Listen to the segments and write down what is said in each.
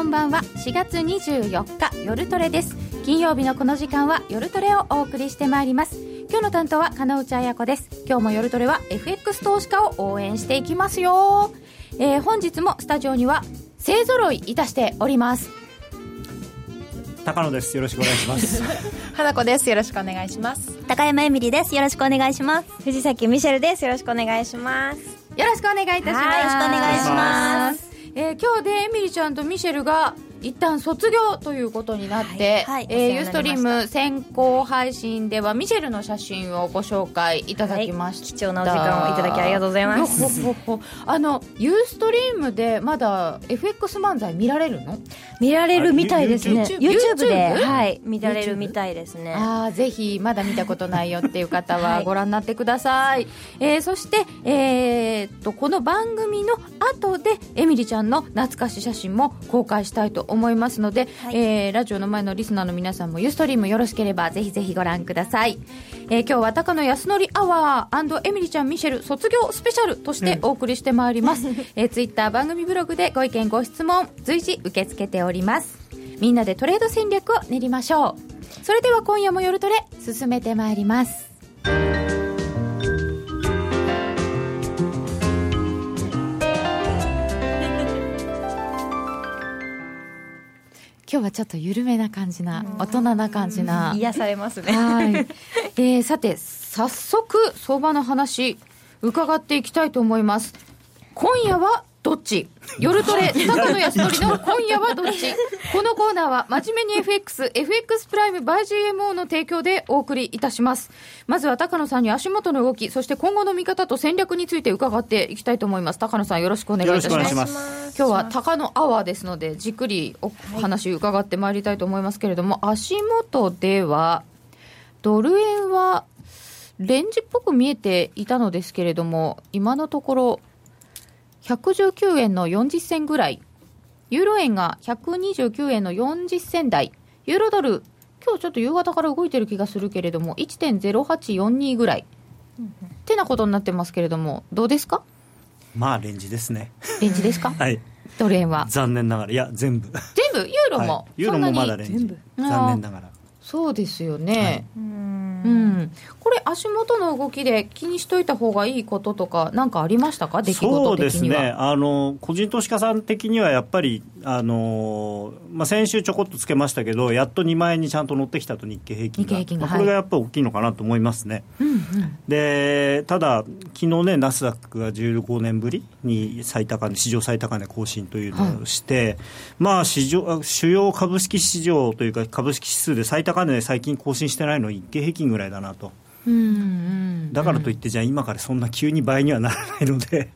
こんばんは。4月24日夜トレです。金曜日のこの時間は夜トレをお送りしてまいります。今日の担当は金内彩子です。今日も夜トレは FX 投資家を応援していきますよ、えー、本日もスタジオには勢ぞろいいたしております。高野です。よろしくお願いします。花子です。よろしくお願いします。高山エミリです。よろしくお願いします。藤崎ミシェルです。よろしくお願いします。よろしくお願いいたします。よろしくお願いしますえー、今日でエミリちゃんとミシェルが一旦卒業ということになって、はいはい、えー、ユーストリーム先行配信ではミシェルの写真をご紹介いただきました、はい、貴重なお時間をいただきありがとうございます。あのユーストリームでまだ FX 漫才見られるの？見られるみたいですね。YouTube, YouTube で、はい、見られるみたいですね。あぜひまだ見たことないよっていう方は ご覧になってください、はい、えー、そして、えー、っとこの番組の後でエミリちゃんの懐かし写真も公開したいと思いますので、はい、えー、ラジオの前のリスナーの皆さんもユーストリームよろしければぜひぜひご覧ください、えー、今日は高野康則アワーエミリちゃんミシェル卒業スペシャルとしてお送りしてまいります、うん、えー、ツイッター番組ブログでご意見ご質問随時受け付けております。みんなでトレード戦略を練りましょう。それでは今夜も夜トレ進めてまいります今日はちょっと緩めな感じな、大人な感じな。癒されますね。はい。えー、さて、早速、相場の話、伺っていきたいと思います。今夜はどっち？夜トレ、高野康則の今夜はどっち？このコーナーは、真面目に FX、FX プライム by GMO の提供でお送りいたします。まずは高野さんに足元の動き、そして今後の見方と戦略について伺っていきたいと思います。高野さんよろしくお願いいたします。ます今日は高野アワーですので、じっくりお話伺ってまいりたいと思いますけれども、足元では、ドル円は、レンジっぽく見えていたのですけれども、今のところ、119円の40銭ぐらい、ユーロ円が129円の40銭台、ユーロドル、今日ちょっと夕方から動いてる気がするけれども、1.0842ぐらい、ってなことになってますけれども、どうですか？まあ、レンジですね。レンジですか？はい。ドル円は。残念ながら、いや、全部。全部？ユーロも、はい、ユーロもまだレンジ。残念ながら。そうですよね。はい、うん。これ、足元の動きで気にしといた方がいいこととか、何かありましたか、出来事そうですね、あの個人投資家さん的にはやっぱり、あのまあ、先週ちょこっとつけましたけど、やっと2万円にちゃんと乗ってきたと、日経平均が、均がまあ、これがやっぱり大きいのかなと思いますね。うんうん、でただ、昨日ね、ナスダックが15年ぶりに最高値、史上最高値更新というのをして、はい、まあ市場、主要株式市場というか、株式指数で最高値、最近更新してないの、日経平均ぐらいだなと。だからといって、じゃあ、今からそんな急に倍にはならないので。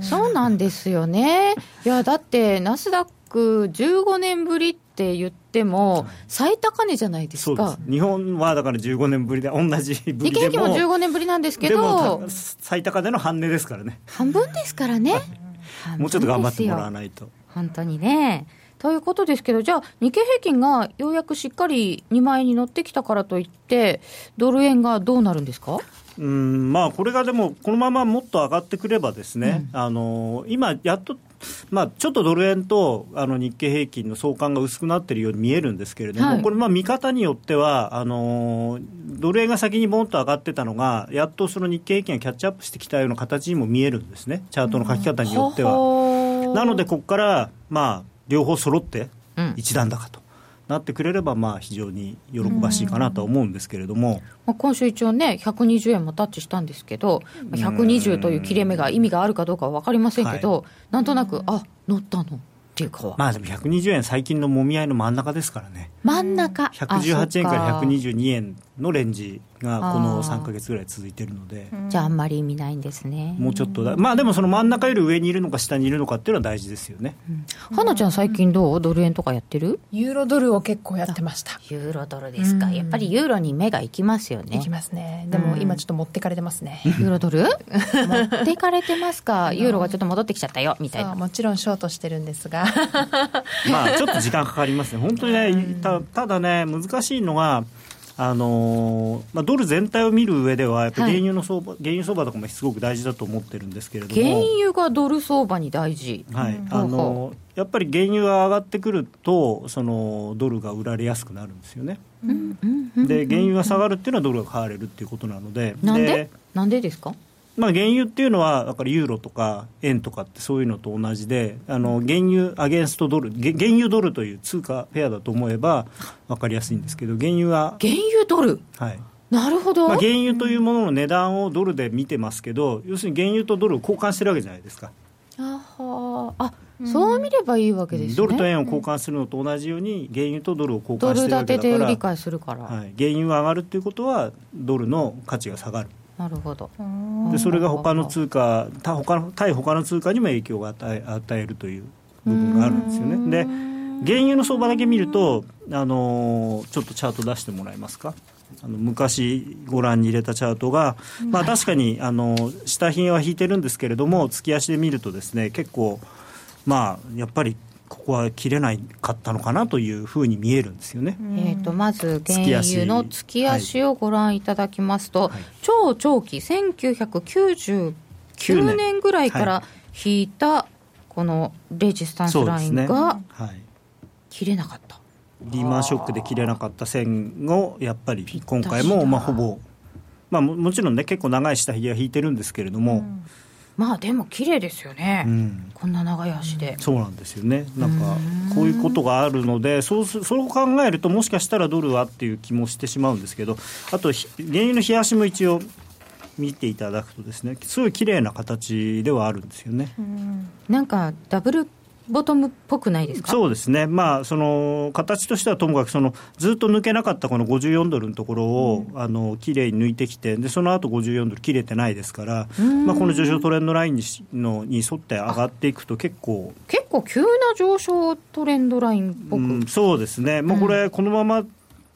そうなんですよね、いやだって、ナスダック15年ぶりって言っても、最高値じゃないですか。日本はだから15年ぶりで、同じ日経平均も15年ぶりなんですけど、最高値の半値ですからね。半分ですからね。もうちょっと頑張ってもらわないと。本当にね。ということですけど、じゃあ、日経平均がようやくしっかり2万円に乗ってきたからといって、ドル円がどうなるんですか？うんまあ、これがでも、このままもっと上がってくれば、ですね、うん、あの今、やっと、まあ、ちょっとドル円とあの日経平均の相関が薄くなっているように見えるんですけれども、はい、これ、見方によってはあの、ドル円が先にボンと上がってたのが、やっとその日経平均がキャッチアップしてきたような形にも見えるんですね、チャートの書き方によっては。うん、なので、ここから、まあ、両方揃って一段高と。なってくれれば、まあ、非常に喜ばしいかなとは思うんですけれども、まあ、今週一応ね、120円もタッチしたんですけど、120という切れ目が意味があるかどうかは分かりませんけど、なんとなく、あ乗ったの？っていうか。まあでも120円、最近のもみ合いの真ん中ですからね。真ん中。118円から122円のレンジがこの3か月ぐらい続いてるので。じゃああんまり意味ないんですね。もうちょっとだ。まあでもその真ん中より上にいるのか下にいるのかっていうのは大事ですよね、うん、花ちゃん最近どう？ドル円とかやってる？ユーロドルを結構やってました。ユーロドルですか、やっぱりユーロに目がいきますよね。いきますね。でも今ちょっと持ってかれてますね、ユーロドル？持ってかれてますか？ユーロがちょっと戻ってきちゃったよみたいな。もちろんショートしてるんですが。まあちょっと時間かかりますね。本当にねたただね難しいのがあのー、まあ、ドル全体を見る上では、やっぱり原油の相場、はい、原油相場とかもすごく大事だと思ってるんですけれども、原油がドル相場に大事、はい、あのー、やっぱり原油が上がってくると、そのドルが売られやすくなるんですよね。で、原油が下がるっていうのは、ドルが買われるっていうことなので、なんでなんでですか？まあ、原油っていうのは、だからユーロとか円とかってそういうのと同じで、あの原油、アゲンストドル、原油ドルという通貨ペアだと思えば分かりやすいんですけど、原油は。原油ドル？はいなるほど、まあ、原油というものの値段をドルで見てますけど、要するに原油とドルを交換してるわけじゃないですか。あはあそう見ればいいわけですね、ドルと円を交換するのと同じように、原油とドルを交換してるわけだから、ドル建てで理解するから、はい、原油が上がるっていうことは、ドルの価値が下がる。なるほど。でそれが他の通貨他他の対他の通貨にも影響が与え与えるという部分があるんですよね。で原油の相場だけ見るとあのちょっとチャート出してもらえますか？あの昔ご覧に入れたチャートが、まあ、確かにあの下品は引いてるんですけれども月足で見るとですね結構まあやっぱりここは切れないかったのかなというふうに見えるんですよね、えーと、まず原油の月足。をご覧いただきますと、はい、超長期1999年ぐらいから引いたこのレジスタンスラインが切れなかった、リーマンショックで切れなかった。線をやっぱり今回もまあほぼ、まあ、もちろんね結構長い下髭は引いてるんですけれども、うんまあでも綺麗ですよね、うん、こんな長い足で、そうなんですよね。なんかこういうことがあるのでそうそれを考えるともしかしたらドルはっていう気もしてしまうんですけどあと原油の冷やしも一応見ていただくとですねすごい綺麗な形ではあるんですよね、なんかダブルボトムっぽくないですか？そうですね、まあ、その形としてはともかくその、ずっと抜けなかったこの54ドルのところを、うん、あのきれいに抜いてきて、でその後54ドル切れてないですから、まあ、この上昇トレンドラインにのに沿って上がっていくと、結構。結構急な上昇トレンドラインっぽく、うん、そうですね、もうこれ、このまま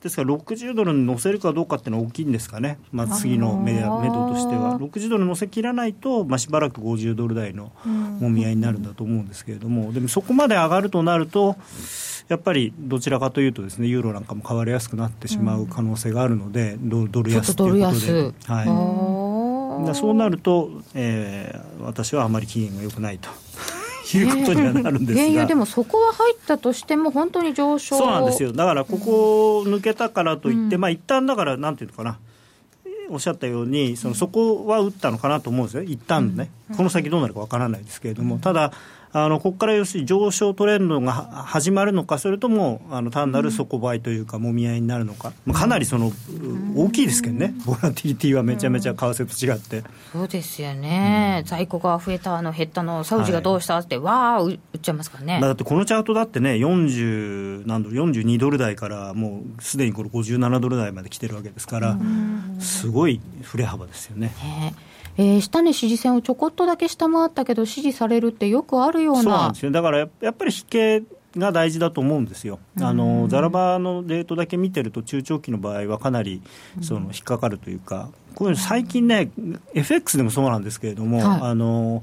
ですから60ドルに乗せるかどうかっていうのは大きいんですかね、まあ、次の目目処としては、60ドル乗せきらないと、まあ、しばらく50ドル台のもみ合いになるんだと思うんですけれども、でもそこまで上がるとなると、やっぱりどちらかというとですねユーロなんかも変わりやすくなってしまう可能性があるので、ドドル安ということで。はい、そうなると、えー、私はあまり機嫌が良くないと。いうことにはなるんですが、原油でもそこは入ったとしても本当に上昇そうなんですよ。だからここを抜けたからといって、うん、まあ一旦だからなんていうのかな。おっしゃったようにそのそこは打ったのかなと思うんですよ。一旦ね、うん、この先どうなるかわからないですけれども、ただあのここから要するに上昇トレンドが始まるのか、それともあの単なる底倍というか、もみ合いになるのか、まあ、かなりその大きいですけどね、ボラティリティはめちゃめちゃ為替と違って。そうですよね、うん、在庫が増えたの、減ったの、サウジがどうしたって、はい、わー、売っちゃいますからね。だってこのチャートだってね、40何ドル、42ドル台から、もうすでにこれ57ドル台まで来てるわけですから、すごい振れ幅ですよね。ねえー、下値支持線をちょこっとだけ下回ったけど、支持されるってよくあるような。そうなんですよ。だからやっぱり引けが大事だと思うんですよ、あのザラバのレートだけ見てると、中長期の場合はかなりその引っかかるというか、こういうの最近ね、FX でもそうなんですけれども、はい、あの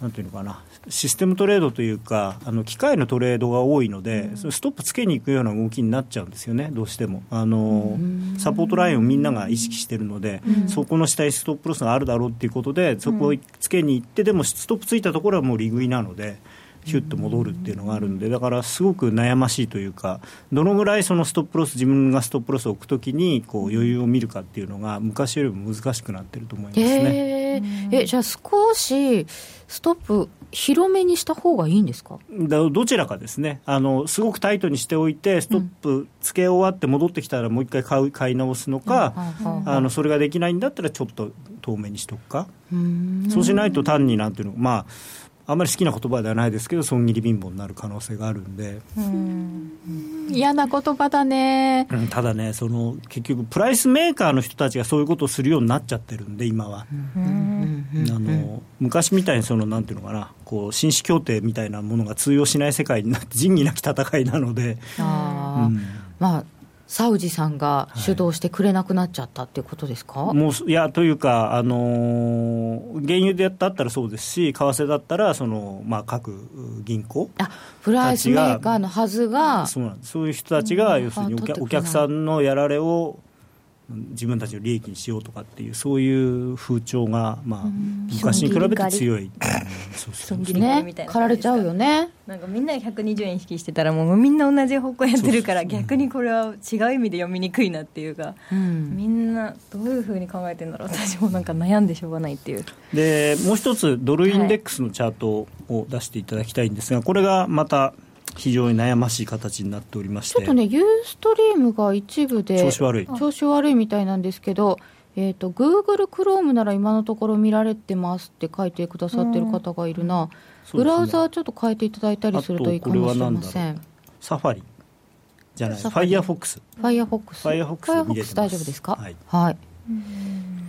なんていうのかな、システムトレードというか、あの機械のトレードが多いので、うん、ストップつけに行くような動きになっちゃうんですよね、どうしても。あのサポートラインをみんなが意識してるので、うん、そこの下にストップロスがあるだろうっていうことで、そこをつけに行って、でもストップついたところはもう利食いなので。ヒュッと戻るっていうのがあるんで、だからすごく悩ましいというか、どのぐらいそのストップロス、自分がストップロスを置くときにこう余裕を見るかっていうのが、昔よりも難しくなってると思いますね。えー、じゃあ、少しストップ、広めにした方がいいんですか？どちらかですね。あの、すごくタイトにしておいて、ストップつけ終わって戻ってきたら、もう一回買う買い直すのか、あのそれができないんだったら、ちょっと遠めにしとくか、そうしないと単になんていうの、まあ、あんまり好きな言葉ではないですけど損切り貧乏になる可能性があるんで。嫌な言葉だね、うん、ただねその結局プライスメーカーの人たちがそういうことをするようになっちゃってるんで今は、あの昔みたいにそのなんていうのかなこう紳士協定みたいなものが通用しない世界になって仁義なき戦いなので。あ、うん、まあサウジさんが主導してくれなくなっちゃったっていうことですか、はい、もういやというか、あのー、原油でだったらそうですし、為替だったらその、まあ、各銀行あプライスメーカーのはずがそうなんそういう人たちが、要するにお客さんのやられを自分たちの利益にしようとかっていうそういう風潮が、まあ、昔に比べて強い、そうそうね。駆られちゃうよね。なんかみんな120円引きしてたらもうみんな同じ方向やってるから逆にこれは違う意味で読みにくいなっていうか、うん、みんなどういうふうに考えてるんだろう。私もなんか悩んでしょうがないっていう。でもう一つドルインデックスのチャートを出していただきたいんですがこれがまた非常に悩ましい形になっておりまして。ちょっとねユーストリームが一部で調子悪い。調子悪いみたいなんですけどえーと、Google Chrome なら今のところ見られてますって書いてくださってる方がいるな、うん、ブラウザーちょっと変えていただいたりするといいかもしれません。サファリじゃないファイアフォックスファイアフォックスファイアフォックス大丈夫ですか？はい、はい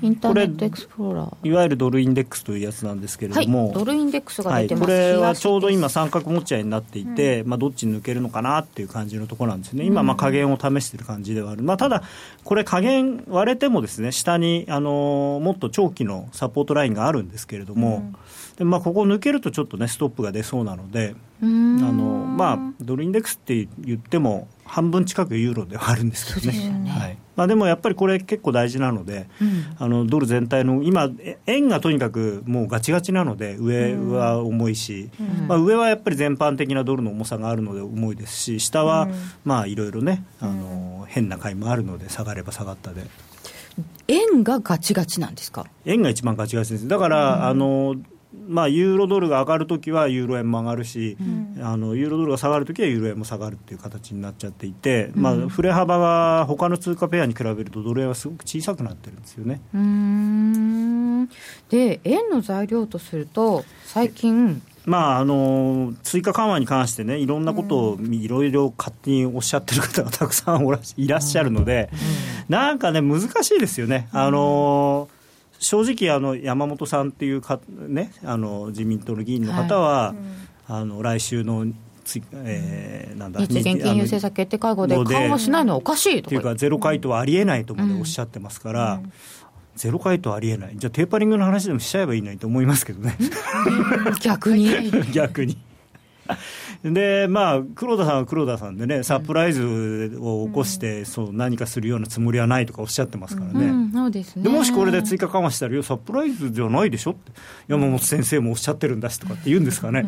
インターネットエクスプローラー。いわゆるドルインデックスというやつなんですけれども、はい、ドルインデックスが出てます、はい、これはちょうど今三角持ち合いになっていて、うん、まあ、どっちに抜けるのかなっていう感じのところなんですね。今まあ加減を試している感じではある、まあ、ただこれ加減割れてもですね下にあのもっと長期のサポートラインがあるんですけれども、うん。でまあ、ここ抜けるとちょっとねストップが出そうなのであの、まあ、ドルインデックスって言っても半分近くユーロではあるんですけどね、ね、はい。まあ、でもやっぱりこれ結構大事なので、うん、あのドル全体の今円がとにかくもうガチガチなので上は重いし、うん、まあ、上はやっぱり全般的なドルの重さがあるので重いですし下はまあいろいろねあの変な買いもあるので下がれば下がったで。円がガチガチなんですか？円が一番ガチガチです。だから、あのまあ、ユーロドルが上がるときはユーロ円も上がるし、うん、あのユーロドルが下がるときはユーロ円も下がるっていう形になっちゃっていて、うん、まあ、振れ幅が他の通貨ペアに比べるとドル円はすごく小さくなってるんですよね。うん。で円の材料とすると最近。まあ、あの追加緩和に関してね、いろんなことをいろいろ勝手におっしゃってる方がたくさんおらいらっしゃるので、なんかね、難しいですよね。あの正直あの山本さんっていうか、ね、あの自民党の議員の方は、はい。あの来週のつえー、なんだ日銀金融政策決定会合で緩和しないのはおかしいというかゼロ回答はありえないとまでおっしゃってますから、うん。うん、ゼロ回答ありえない。じゃあテーパリングの話でもしちゃえばいいのにと思いますけどね。逆に。逆にでまあ黒田さんは黒田さんでねサプライズを起こして、そう何かするようなつもりはないとかおっしゃってますからね,、そうですね。でもしこれで追加緩和したらサプライズじゃないでしょって山本先生もおっしゃってるんだしとかって言うんですかね、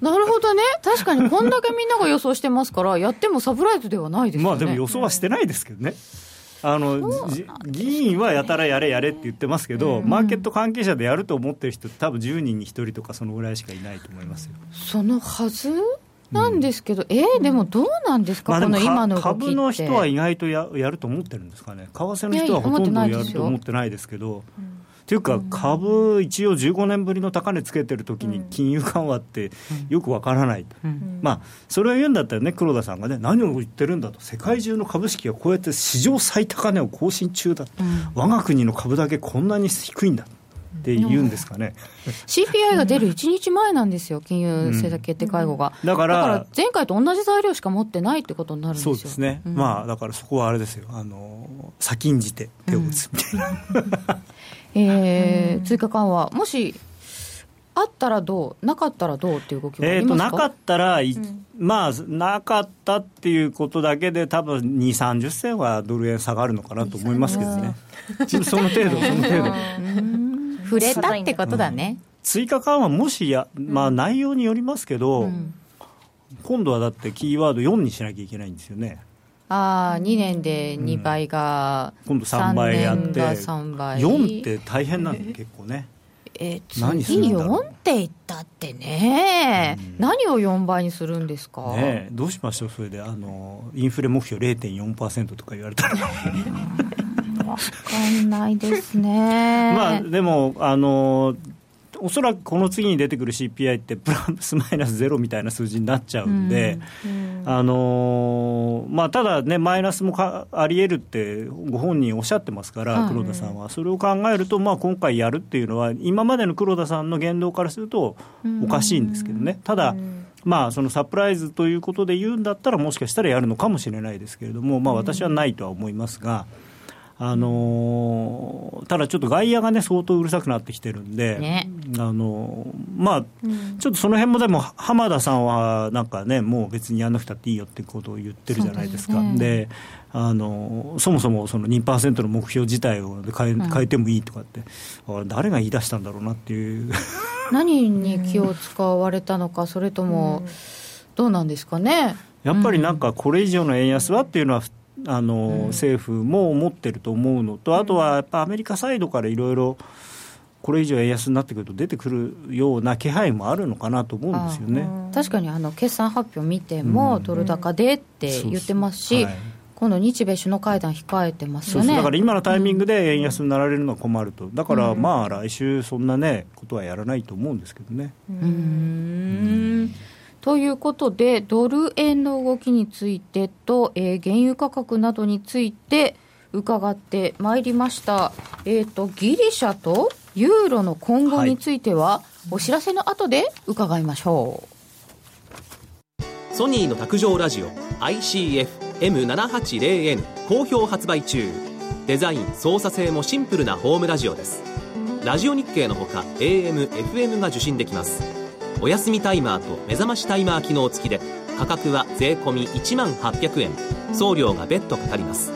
なるほどね。確かにこんだけみんなが予想してますからやってもサプライズではないですよね。まあでも予想はしてないですけどね、あの議員はやたらやれやれって言ってますけど、うん、マーケット関係者でやると思ってる人多分10人に1人とかそのぐらいしかいないと思いますよ。そのはずなんですけど、うん、えー、でもどうなんですか、まあ、この今の株の人は意外とややると思ってるんですかね、為替の人はほとんどやると思ってないですけど。というか、株、一応15年ぶりの高値つけてるときに金融緩和ってよくわからない、うん、まあ、それを言うんだったらね、黒田さんがね、何を言ってるんだと、世界中の株式はこうやって史上最高値を更新中だ、うん、我が国の株だけこんなに低いんだ。って言うんですかね、CPI が出る1日前なんですよ、金融政策決定会合が、うん、だからだから前回と同じ材料しか持ってないってことになるんですよ。そうですね、うん、まあ、だからそこはあれですよ、あの先んじて手を打つみたいな。えー、追加緩和、もしあったらどう、なかったらどうっていう動きはありますか、えーと、なかったら、うん、まあ、なかったっていうことだけで、多分2、30銭はドル円下がるのかなと思いますけどね、その程度、その程度。触れたってことだね。うん、追加緩和、もしや、まあ、内容によりますけど、うん、今度はだってキーワード4にしなきゃいけないんですよね。ああ2年で2倍が、うん、今度3倍やって。3倍。4って大変なの結構ね。えー、次4って言ったってね、うん、何を4倍にするんですか、ね、どうしましょうそれで。あのインフレ目標0.4%とか言われたら。分かんないですね。まあでもあのおそらくこの次に出てくる CPI ってプラスマイナスゼロみたいな数字になっちゃうんで、うん。うん、あのまあ、ただね、マイナスもかありえるってご本人おっしゃってますから、黒田さんは、それを考えると、まあ、今回やるっていうのは、今までの黒田さんの言動からするとおかしいんですけどね。ただまあ、そのサプライズということで言うんだったら、もしかしたらやるのかもしれないですけれども、まあ、私はないとは思いますが。あのー、ただちょっと外野がね、相当うるさくなってきてるんで、ね、あのー、まあ、うん、ちょっとその辺もでも、浜田さんはなんかね、もう別にやんなくたっていいよってことを言ってるじゃないですか。で、ね、あのそもそもその2%の目標自体を変え,、変えてもいいとかって、うん、誰が言い出したんだろうなっていう。何に気を使われたのか、それとも、どうなんですかね。やっぱりなんかこれ以上の円安はっていうのは、あの政府も思ってると思うのと、あとはやっぱアメリカサイドからいろいろ、これ以上円安になってくると出てくるような気配もあるのかなと思うんですよね。確かにあの決算発表見ても、ドル高でって言ってますし、今度、日米首脳会談控えてますよね。だから今のタイミングで円安になられるのは困ると、だからまあ、来週、そんなね、ことはやらないと思うんですけどね。うんということで、ドル円の動きについてと、えー、原油価格などについて伺ってまいりました。えっ、ー、と、ギリシャとユーロの今後については、はい、お知らせの後で伺いましょう。ソニーの卓上ラジオ ICF-M780N 好評発売中。デザイン、操作性もシンプルなホームラジオです。ラジオ日経のほか AM、FM が受信できます。お休みタイマーと目覚ましタイマー機能付きで価格は税込1万800円。送料が別途かかります。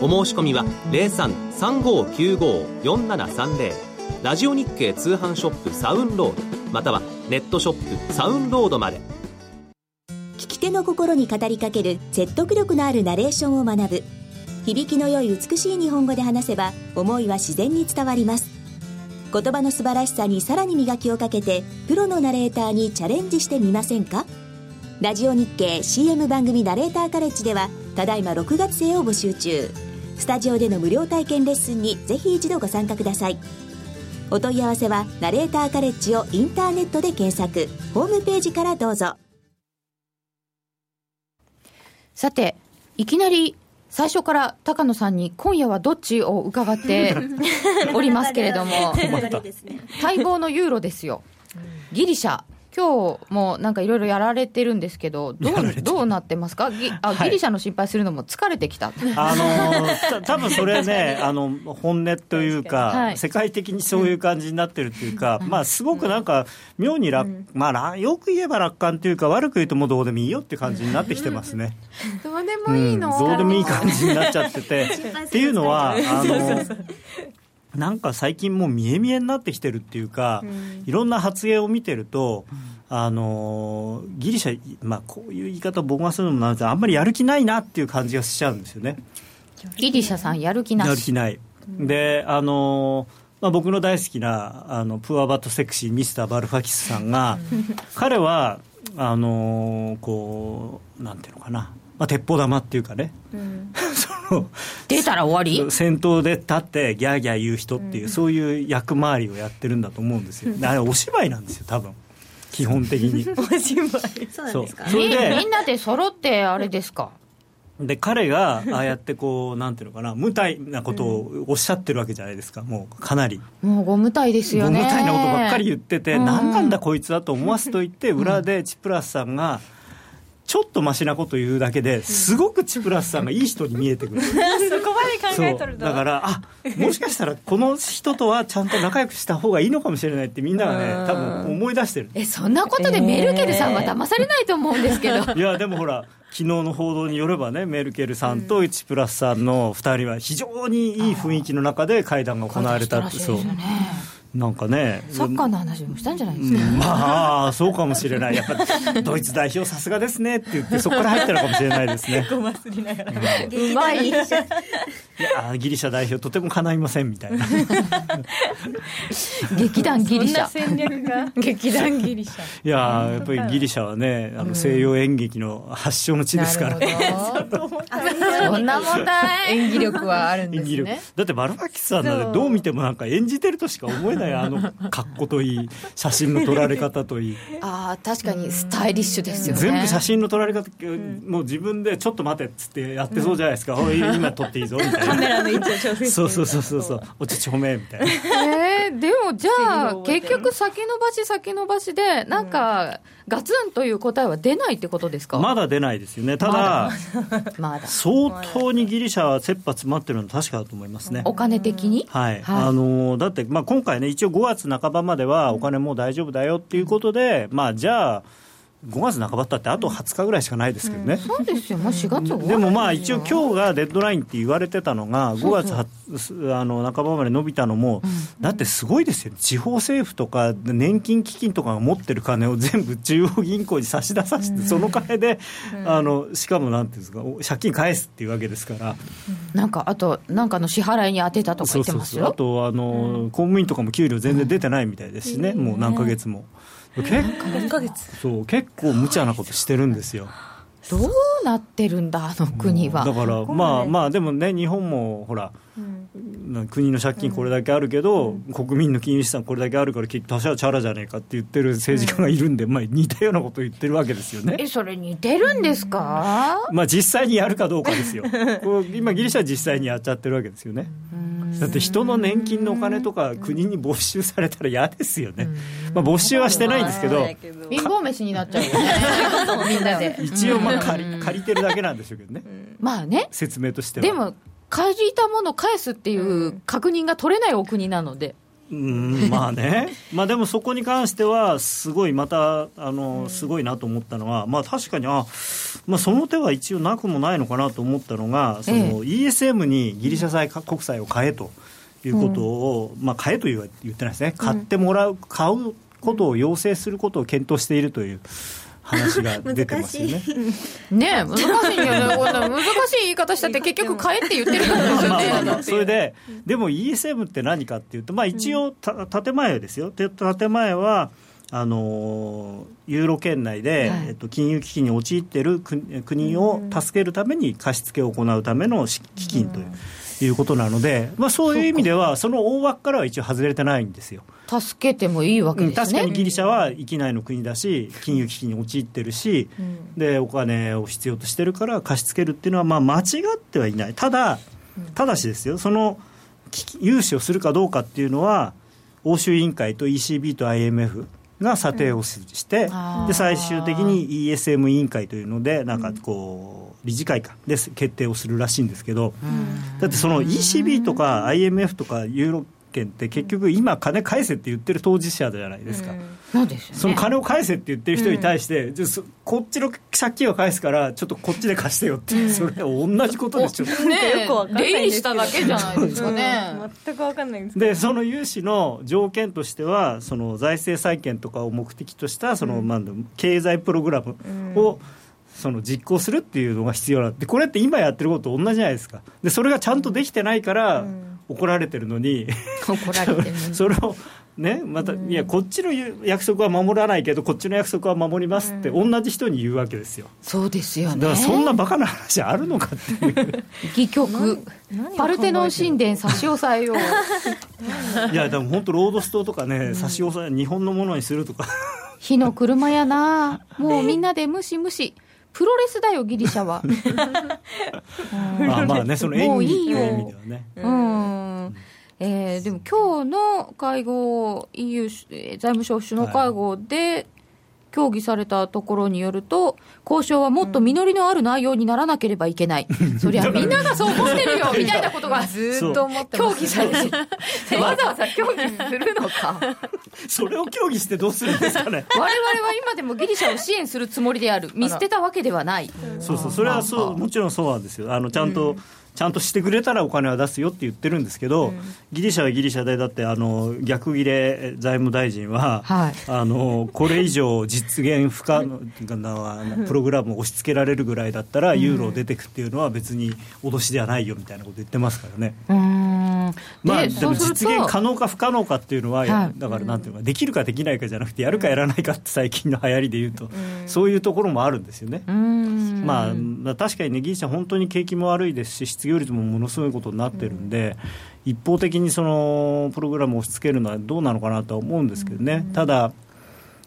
お申し込みは0335954730ラジオ日経通販ショップサウンロードまたはネットショップサウンロードまで。聞き手の心に語りかける説得力のあるナレーションを学ぶ。響きの良い美しい日本語で話せば思いは自然に伝わります。言葉の素晴らしさにさらに磨きをかけてプロのナレーターにチャレンジしてみませんか？ラジオ日経 CM 番組ナレーターカレッジではただいま6月生を募集中スタジオでの無料体験レッスンにぜひ一度ご参加ください。お問い合わせはナレーターカレッジをインターネットで検索。ホームページからどうぞ。さていきなり最初から高野さんに今夜はどっちを伺って おりますけれども、待望のユーロですよ、ギリシャ、今日もなんかいろいろやられてるんですけど、どうどうなってますか？ギあ、ギリシャの心配するのも疲れてきた、あのた多分それね、あの本音というか、はい、世界的にそういう感じになってるっていうか、まあ、すごくなんか、妙に楽、うん、まあ、よく言えば楽観というか、悪く言うともうどうでもいいよって感じになってきてますね。どうでもいいの、うん、どうでもいい感じになっちゃってて。っていうのは、あのなんか最近もう見え見えになってきてるっていうか、うん、いろんな発言を見てると、あのギリシャ、まあ、こういう言い方を僕がするのもなんですがあんまりやる気ないなっていう感じがしちゃうんですよね。ギリシャさんやる気なしやる気ない、うん、であのまあ、僕の大好きなあのプアバットセクシーミスター・バルファキスさんが彼はあのこうなんていうのかなまあ、鉄砲玉っていうかね、うん、その出たら終わり？先頭で立ってギャーギャー言う人っていう、うん、そういう役回りをやってるんだと思うんですよ、あれお芝居なんですよ多分。基本的に。お芝居。そうなんですか？それでみんなで揃ってあれですか？で彼がああやってこうなんていうのかな無体なことをおっしゃってるわけじゃないですか。もうかなり。もうご無体ですよね。ご無体なことばっかり言ってて、何なんだこいつはと思わすと言って裏でチプラスさんが、ちょっとましなこと言うだけですごくチプラスさんがいい人に見えてくる。そこまで考えとるとだからあもしかしたらこの人とはちゃんと仲良くした方がいいのかもしれないってみんながね多分思い出してる。えそんなことでメルケルさんは騙されないと思うんですけど、いやでもほら昨日の報道によればねメルケルさんとチプラスさんの2人は非常にいい雰囲気の中で会談が行われたってそう。なんかね。サッカーの話もしたんじゃないですか、うん、まあそうかもしれない。やっぱドイツ代表さすがですねって言ってそこから入ったのかもしれないですね。ごますりながら、うまいいやギリシャ代表とてもかないませんみたいな。劇団ギリシャ。戦略が？劇団ギリシャ。いややっぱりギリシャはねあの西洋演劇の発祥の地ですから、ね、そんな問題演技力はあるんですね。だってバルファキスさんなんてどう見てもなんか演じてるとしか思えないないあの格好といい写真の撮られ方といい。ああ確かにスタイリッシュですよね。全部写真の撮られ方もう自分でちょっと待てっつってやってそうじゃないですか、うん、今撮っていいぞみたいカメラの位置を調整してそうそうそうそうそうおちちょめみたいな。えー、でもじゃあ結局先延ばし先延ばしでなんか、ガツンという答えは出ないってことですか？まだ出ないですよね。ただまだ。相当にギリシャは切羽詰まってるのは確かだと思いますね。お金的に？はい、はい、あのだって、まあ、今回ね一応5月半ばまではお金もう大丈夫だよっていうことで、まあじゃあ5月半ばったってあと20日ぐらいしかないですけどね、うん、そうですよ。もう4月でもまあ一応今日がデッドラインって言われてたのが5月はあの半ばまで伸びたのも、うん、だってすごいですよ。地方政府とか年金基金とかが持ってる金を全部中央銀行に差し出させて、うん、その金で、あのしかもなんていうんですか借金返すっていうわけですから、なんかあとなんかの支払いに充てたとか言ってますよ。あとあの、公務員とかも給料全然出てないみたいですしね、もう何ヶ月も。結構そう結構無茶なことしてるんですよ。どうなってるんだあの国は、だからまあまあでもね日本もほら、うん、国の借金これだけあるけど、うん、国民の金融資産これだけあるから結局他者はチャラじゃねえかって言ってる政治家がいるんで、うん、まあ似たようなことを言ってるわけですよね。えそれ似てるんですか、まあ実際にやるかどうかですよ。今ギリシャは実際にやっちゃってるわけですよね、だって人の年金のお金とか国に没収されたら嫌ですよね、まあ、没収はしてないんですけど貧乏飯になっちゃうよね。みんなで。一応まあ借り借りてるだけなんでしょうけどね、まあね。説明としては。でも借りたものを返すっていう確認が取れないお国なので、うんまあね、まあでもそこに関しては、すごいまたあの、すごいなと思ったのは、まあ、確かにあ、まあ、その手は一応なくもないのかなと思ったのが、その ESM にギリシャ債国債を買えということを、まあ、買えという言ってないですね、買ってもらう、買うことを要請することを検討しているという。話が 出てますよね。ね難しいよね。難しい言い方したって結局買えって言ってるからですよね。まあ、それで、でも ESM って何かっていうと、まあ一応た、建前ですよ。建前は、あのユーロ圏内で、はい、えっと、金融危機に陥っている国を助けるために貸付を行うための基金という。いうことなので、まあ、そういう意味では、その大枠からは一応外れてないんですよ。助けてもいいわけですね、確かにギリシャは域内の国だし、金融危機に陥ってるし、うん、でお金を必要としてるから貸し付けるっていうのは、まあ、間違ってはいない、ただ、ただしですよ、その融資をするかどうかっていうのは、欧州委員会と ECB と IMF が査定をして、うん、で最終的に ESM 委員会というので、なんかこう、理事会か。で決定をするらしいんですけど、だってその ECB とか IMF とかユーロ圏って結局今金返せって言ってる当事者じゃないですか、うん。ですね、その金を返せって言ってる人に対して、うん、こっちの借金を返すからちょっとこっちで貸してよって、うん、それ同じことでしょ、ね、よしただけじゃないですかね、全く分かんないですでその融資の条件としてはその財政再建とかを目的としたその、まあ、経済プログラムを、その実行するっていうのが必要なんでこれって今やってることと同じじゃないですか。でそれがちゃんとできてないから、怒られてるのに。怒られてる それをねまた、いやこっちの約束は守らないけどこっちの約束は守りますって同じ人に言うわけですよ、そうですよね。だからそんなバカな話あるのかっていう。戯曲。パルテノン神殿差し押さえよう。いやでも本当ロードストとかね、差し押さえ日本のものにするとか。火の車やな。もうみんなで無視無視プロレスだよギリシャは。あまあねその演技っていう意味ではね。うん。えー、でも今日の会合 EU 財務省首脳会合で、協議されたところによると、交渉はもっと実りのある内容にならなければいけない、うん、そりゃみんながそう思ってるよ みたいなことがずっと思って協議されて、わざわざ協議するのか、それを協議してどうするんですかね、われわれは今でもギリシャを支援するつもりである、見捨てたわけではない。そうそう。それはそうもちろんそうなんですよ。あのちゃんと、うんちゃんとしてくれたらお金は出すよって言ってるんですけど、うん、ギリシャはギリシャでだってあの逆切れ財務大臣は、はい、あのこれ以上実現不可能なプログラムを押し付けられるぐらいだったら、ユーロ出てくっていうのは別に脅しではないよみたいなこと言ってますからね。まあ、でも実現可能か不可能かっていうのは、はい、だからなんていうかできるかできないかじゃなくてやるかやらないかって最近の流行りで言うと、そういうところもあるんですよね。まあ、確かにねギリシャ本当に景気も悪いですし失業率もものすごいことになってるんで、一方的にそのプログラムを押し付けるのはどうなのかなとは思うんですけどね、ただ、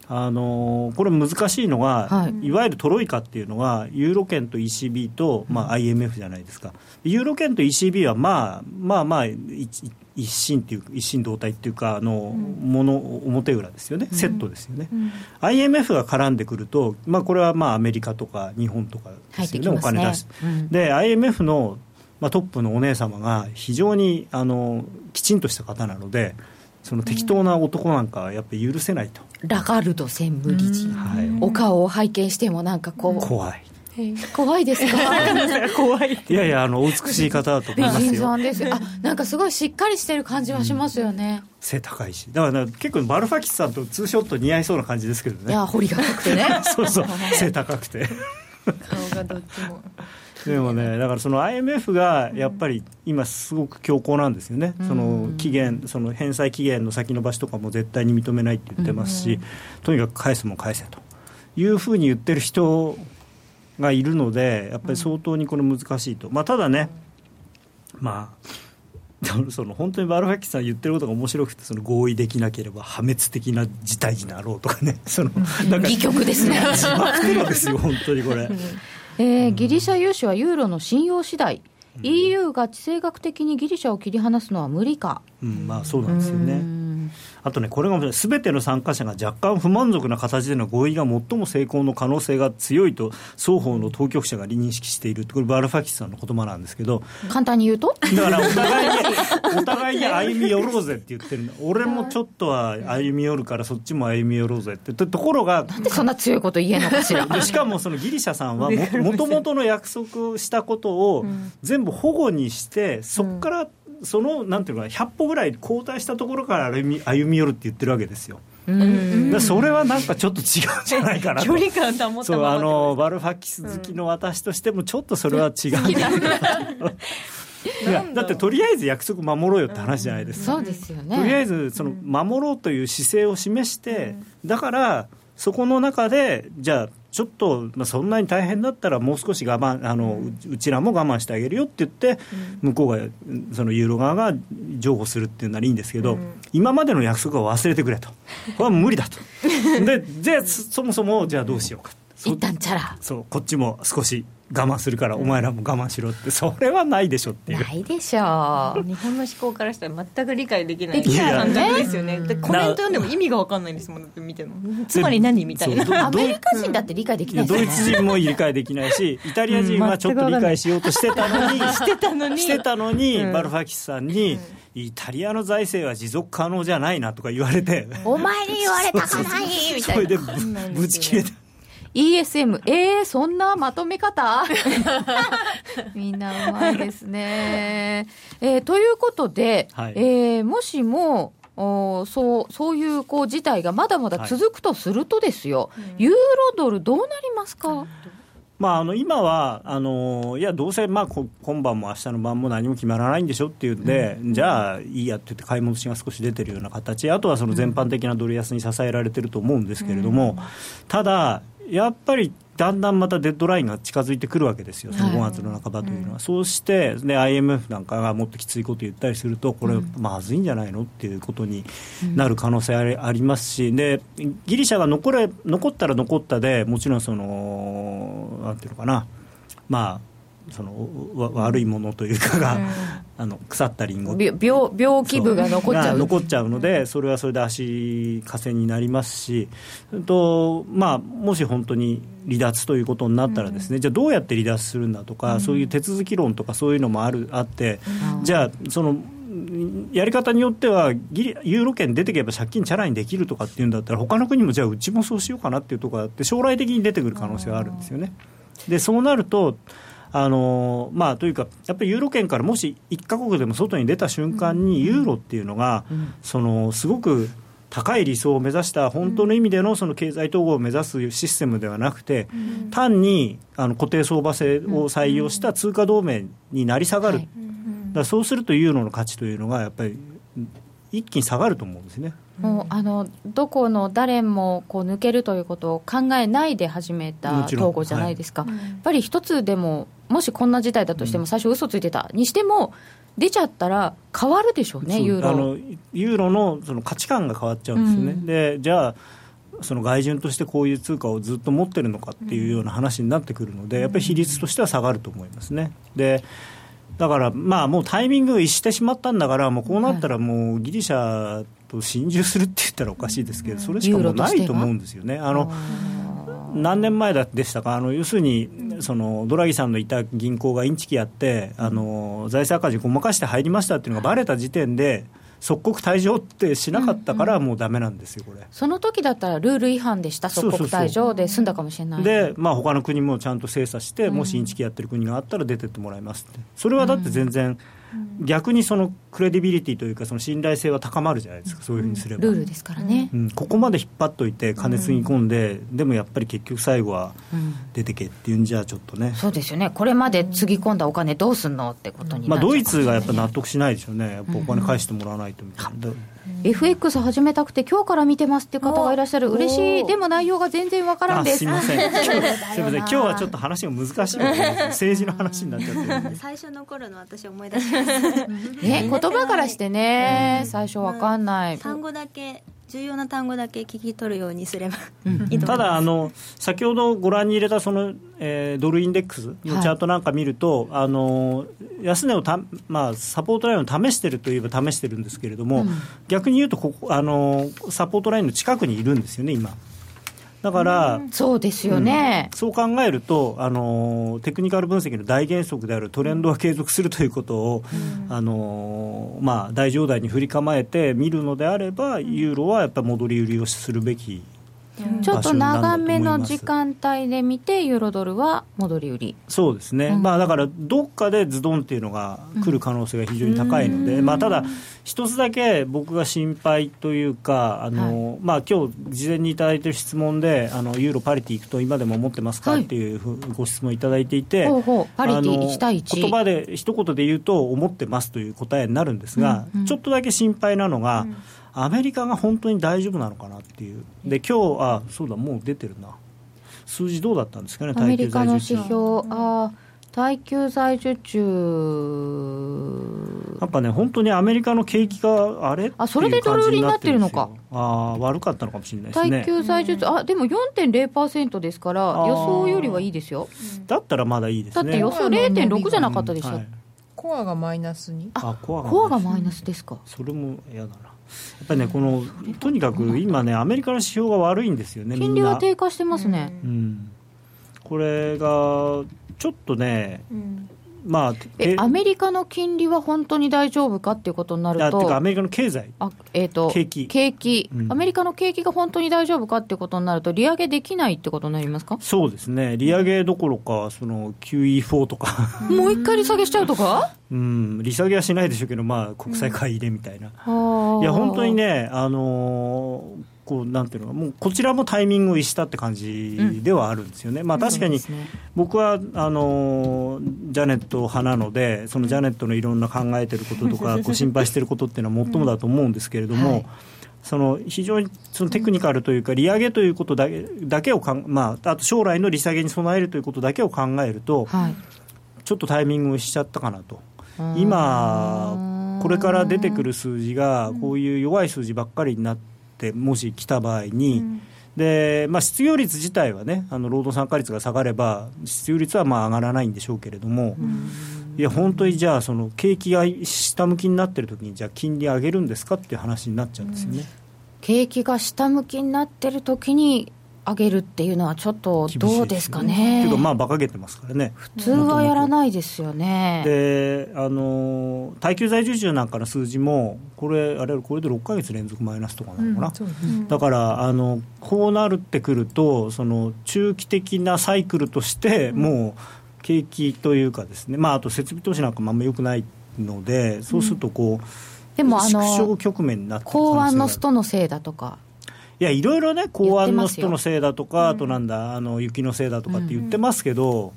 あのこれ難しいのが、はい、いわゆるトロイカっていうのはユーロ圏と ECB と、まあ、IMF じゃないですか。ユーロ圏と ECB はまあまあまあ一心っていう一心同体っていうかあの、もの表裏ですよね、セットですよね、うん、IMF が絡んでくると、まあ、これはまあアメリカとか日本とかですよね、ね。お金出す、うん、で IMF の、まあ、トップのお姉様が非常にあのきちんとした方なのでその適当な男なんかやっぱり許せないと、ラガルド専務理事、はい、お顔を拝見してもなんかこう。怖い。怖いですか？怖い。いやいやあのお美しい方だと思いますよ。ですあなんかすごいしっかりしてる感じはしますよね、うん、背高いし。だから結構バルファキスさんとツーショット似合いそうな感じですけどね。いや彫りが高くてね。そうそう。背高くて。顔がどっちもでもね、だからその IMF がやっぱり今、すごく強硬なんですよね、その期限、その返済期限の先延ばしとかも絶対に認めないって言ってますし、とにかく返すも返せというふうに言ってる人がいるので、やっぱり相当にこれ難しいと、まあ、ただね、まあ、その本当にバルファキさん言ってることが面白くてその合意できなければ破滅的な事態になろうとかね。そのなんか戯曲ですね。自爆テロですよ本当にこれ、えー、ギリシャ融資はユーロの信用次第、うん、EU が地政学的にギリシャを切り離すのは無理か、うん、まあそうなんですよね。あとね、これがすべての参加者が若干不満足な形での合意が最も成功の可能性が強いと、双方の当局者が認識している、これ、バルファキスさんの言葉なんですけど、簡単に言うとだからお互いに、お互いに歩み寄ろうぜって言ってるの、俺もちょっとは歩み寄るから、そっちも歩み寄ろうぜって、ところが、なんでそんな強いこと言えんのかしら。しかもそのギリシャさんはも、もともとの約束したことを全部保護にして、そこから、そのなんていうか100歩ぐらい後退したところから歩み歩み寄るって言ってるわけですよ。うん。それはなんかちょっと違うんじゃないかなと。距離感保ったそうあのバルファキス好きの私としてもちょっとそれは違う、うん、いやだってとりあえず約束守ろうよって話じゃないですか、そうですよね。とりあえずその守ろうという姿勢を示して、だからそこの中でじゃあちょっと、まあ、そんなに大変だったらもう少し我慢あの、ううちらも我慢してあげるよって言って、向こうがそのユーロ側が譲歩するっていうならいいんですけど、今までの約束は忘れてくれと。これは無理だと。ででそもそもじゃあどうしようか。一旦チャラ。そうこっちも少し我慢するからお前らも我慢しろって。それはないでしょっていう。ないでしょう。日本の思考からしたら全く理解できない。感覚ですよね。でコメント読んでも意味が分かんないんですもんだって見ても。つまり何みたいな。アメリカ人だって理解できないドイツ人も理解できないしイタリア人はちょっと理解しようとしてたのにしてたのにしてたのに、バルファキスさんに、イタリアの財政は持続可能じゃないなとか言われて。お前に言われたかないみたいな。それでぶち切れた ESM、えー、そんなまとめ方？みんなうまいですね。えー、ということで、はい、えー、もしも、おそうそういうこう事態がまだまだ続くとするとですよ、はい、ユーロドル、どうなりますか、まあ、あの今はあのいやどうせまあ今晩も明日の晩も何も決まらないんでしょっていうんで、うん、じゃあいいやって言って買い戻しが少し出てるような形あとはその全般的なドル安に支えられてると思うんですけれども、うん、ただやっぱりだんだんまたデッドラインが近づいてくるわけですよ、その5月の半ばというのは。はいうん、そうして、ね、IMF なんかがもっときついこと言ったりすると、これ、まずいんじゃないのっていうことになる可能性ありますし、でギリシャが残れ残ったら残ったで、もちろんその、なんていうのかな、まあ、その悪いものというかが、うん、あの腐ったりんご病病気部が残っちゃう。残っちゃうので、それはそれで足かせになりますし、とまあ、もし本当に離脱ということになったらですね、うん、じゃあどうやって離脱するんだとか、うん、そういう手続き論とかそういうのもあるあって、じゃあそのやり方によってはユーロ圏出てけば借金チャラにできるとかっていうんだったら他の国もじゃあうちもそうしようかなっていうところがあって将来的に出てくる可能性はあるんですよね。でそうなるとあのまあ、というか、やっぱりユーロ圏からもし1か国でも外に出た瞬間に、ユーロっていうのが、そのすごく高い理想を目指した本当の意味でのその経済統合を目指すシステムではなくて、単にあの固定相場制を採用した通貨同盟になり下がる、だそうするとユーロの価値というのがやっぱり一気に下がると思うんですね。もうあのどこの誰もこう抜けるということを考えないで始めた統合じゃないですか、はい、やっぱり一つでも、もしこんな事態だとしても、最初、嘘ついてた。にしても、出ちゃったら変わるでしょうね、ユーロ。あのユーロのその価値観が変わっちゃうんですよね。うん、でじゃあその外順としてこういう通貨をずっと持ってるのかっていうような話になってくるので、やっぱり比率としては下がると思いますね。でだから、まあ、もうタイミングを逸してしまったんだから、もうこうなったら、もうギリシャと心中するって言ったらおかしいですけど、それしかもうないと思うんですよね。あの何年前でしたか、あの要するにそのドラギさんのいた銀行がインチキやって、あの財政赤字ごまかして入りましたっていうのがばれた時点で、即刻退場ってしなかったから、もうだめなんですよ、これ。その時だったら、ルール違反でした、即刻退場で済んだかもしれない。で、まあ他の国もちゃんと精査して、もしインチキやってる国があったら出てってもらいますって、それはだって全然、逆にそのクレディビリティというかその信頼性は高まるじゃないですかそういうふうにすれば、ルールですからね、うん、ここまで引っ張っといて金つぎ込んで、でもやっぱり結局最後は出てけっていうんじゃちょっとね、そうですよね。これまでつぎ込んだお金どうすんのってことにまあ、ドイツがやっぱ納得しないでしょうね。やっぱお金返してもらわないとみたいな、FX 始めたくて今日から見てますっていう方がいらっしゃる。嬉しい。でも内容が全然わからんです。すいません。今 日すいません。今日はちょっと話が難しい 政治の話になっちゃって最初の頃の私思い出します。ね言葉からしてね、最初わかんない、単語だけ重要な単語だけ聞き取るようにすれば、ただあの、先ほどご覧に入れたその、えー、ドルインデックスのチャートなんか見ると、はい、あの安値をた、まあ、サポートラインを試してるといえば試してるんですけれども、うん、逆に言うとここあの、サポートラインの近くにいるんですよね、今。だから、そうですよね、うん、そう考えるとあの、テクニカル分析の大原則であるトレンドは継続するということを、うん、あのまあ、大状態に振り構えて見るのであれば、ユーロはやっぱり戻り売りをするべきちょっと長めの時間帯で見て、ユーロドルは戻り売り。そうですね、うん、まあ、だからどっかでズドンっていうのが来る可能性が非常に高いので、うん、まあ、ただ、一つだけ僕が心配というか、あの、はい、まあ今日事前にいただいてる質問で、あのユーロパリティいくと今でも思ってますか、はい、っていうご質問いただいていて、ほうほう。パリティ1対1言葉で一言で言うと、思ってますという答えになるんですが、うんうん、ちょっとだけ心配なのが、うんアメリカが本当に大丈夫なのかなっていう、で今日あそうだ、もう出てるな、数字どうだったんですかね、アメリカの指標、あ耐久在受注なんかね、本当にアメリカの景気があれあそれでドル売りになってるのか、あ悪かったのかもしれないですね。耐久在受注、あでも4.0%ですから、予想よりはいいですよ。だったらまだいいですね。だって予想0.6じゃなかったでしょ。うんはい、コアがマイナスに？あコアがマイナスですか。それも嫌だな。やっぱりね、このとにかく今ね、アメリカの指標が悪いんですよね、金利は低下してますね。うん、これがちょっとね、うんまあ、えアメリカの金利は本当に大丈夫かっていうことになると、アメリカの経済、あえーと、景気。景気、うん、アメリカの景気が本当に大丈夫かっていうことになると、利上げできないってことになりますか？そうですね、利上げどころか、その QE4 とか。もう一回利下げしちゃうとか？うん、利下げはしないでしょうけど、まあ、国債買い入れみたいな。うん、いや、本当にね、あのーこうなんていうのもうこちらもタイミングを逸したって感じではあるんですよね、うん、まあ、確かに僕はあのジャネット派なので、そのジャネットのいろんな考えてることとか、こう心配してることっていうのは最もだと思うんですけれども。はい。その非常にそのテクニカルというか、利上げということだけだけをかん、まあ、あと将来の利下げに備えるということだけを考えると、はい、ちょっとタイミングをしちゃったかなと。今これから出てくる数字がこういう弱い数字ばっかりになってってもし来た場合に、うん、でまあ、失業率自体はねあの労働参加率が下がれば失業率はまあ上がらないんでしょうけれども、うん、いや本当にじゃあその景気が下向きになってる時にじゃあ金利上げるんですかっていう話になっちゃうんですよね。景気が下向きになってる時に上げるっていうのはちょっとどうですかね。というかまあ馬鹿げてますからね。普通はやらないですよね。で、あの耐久財受注なんかの数字もこれあれこれで6か月連続マイナスとかなのかな。うん、だからあのこうなるってくるとその中期的なサイクルとしてもう景気というかですね。まああと設備投資なんかもあんまり良くないので、そうするとこう。うんでもあの局面になって港湾のストのせいだとかいやいろいろね公安の人のせいだとか、あとなんだあの雪のせいだとかって言ってますけど、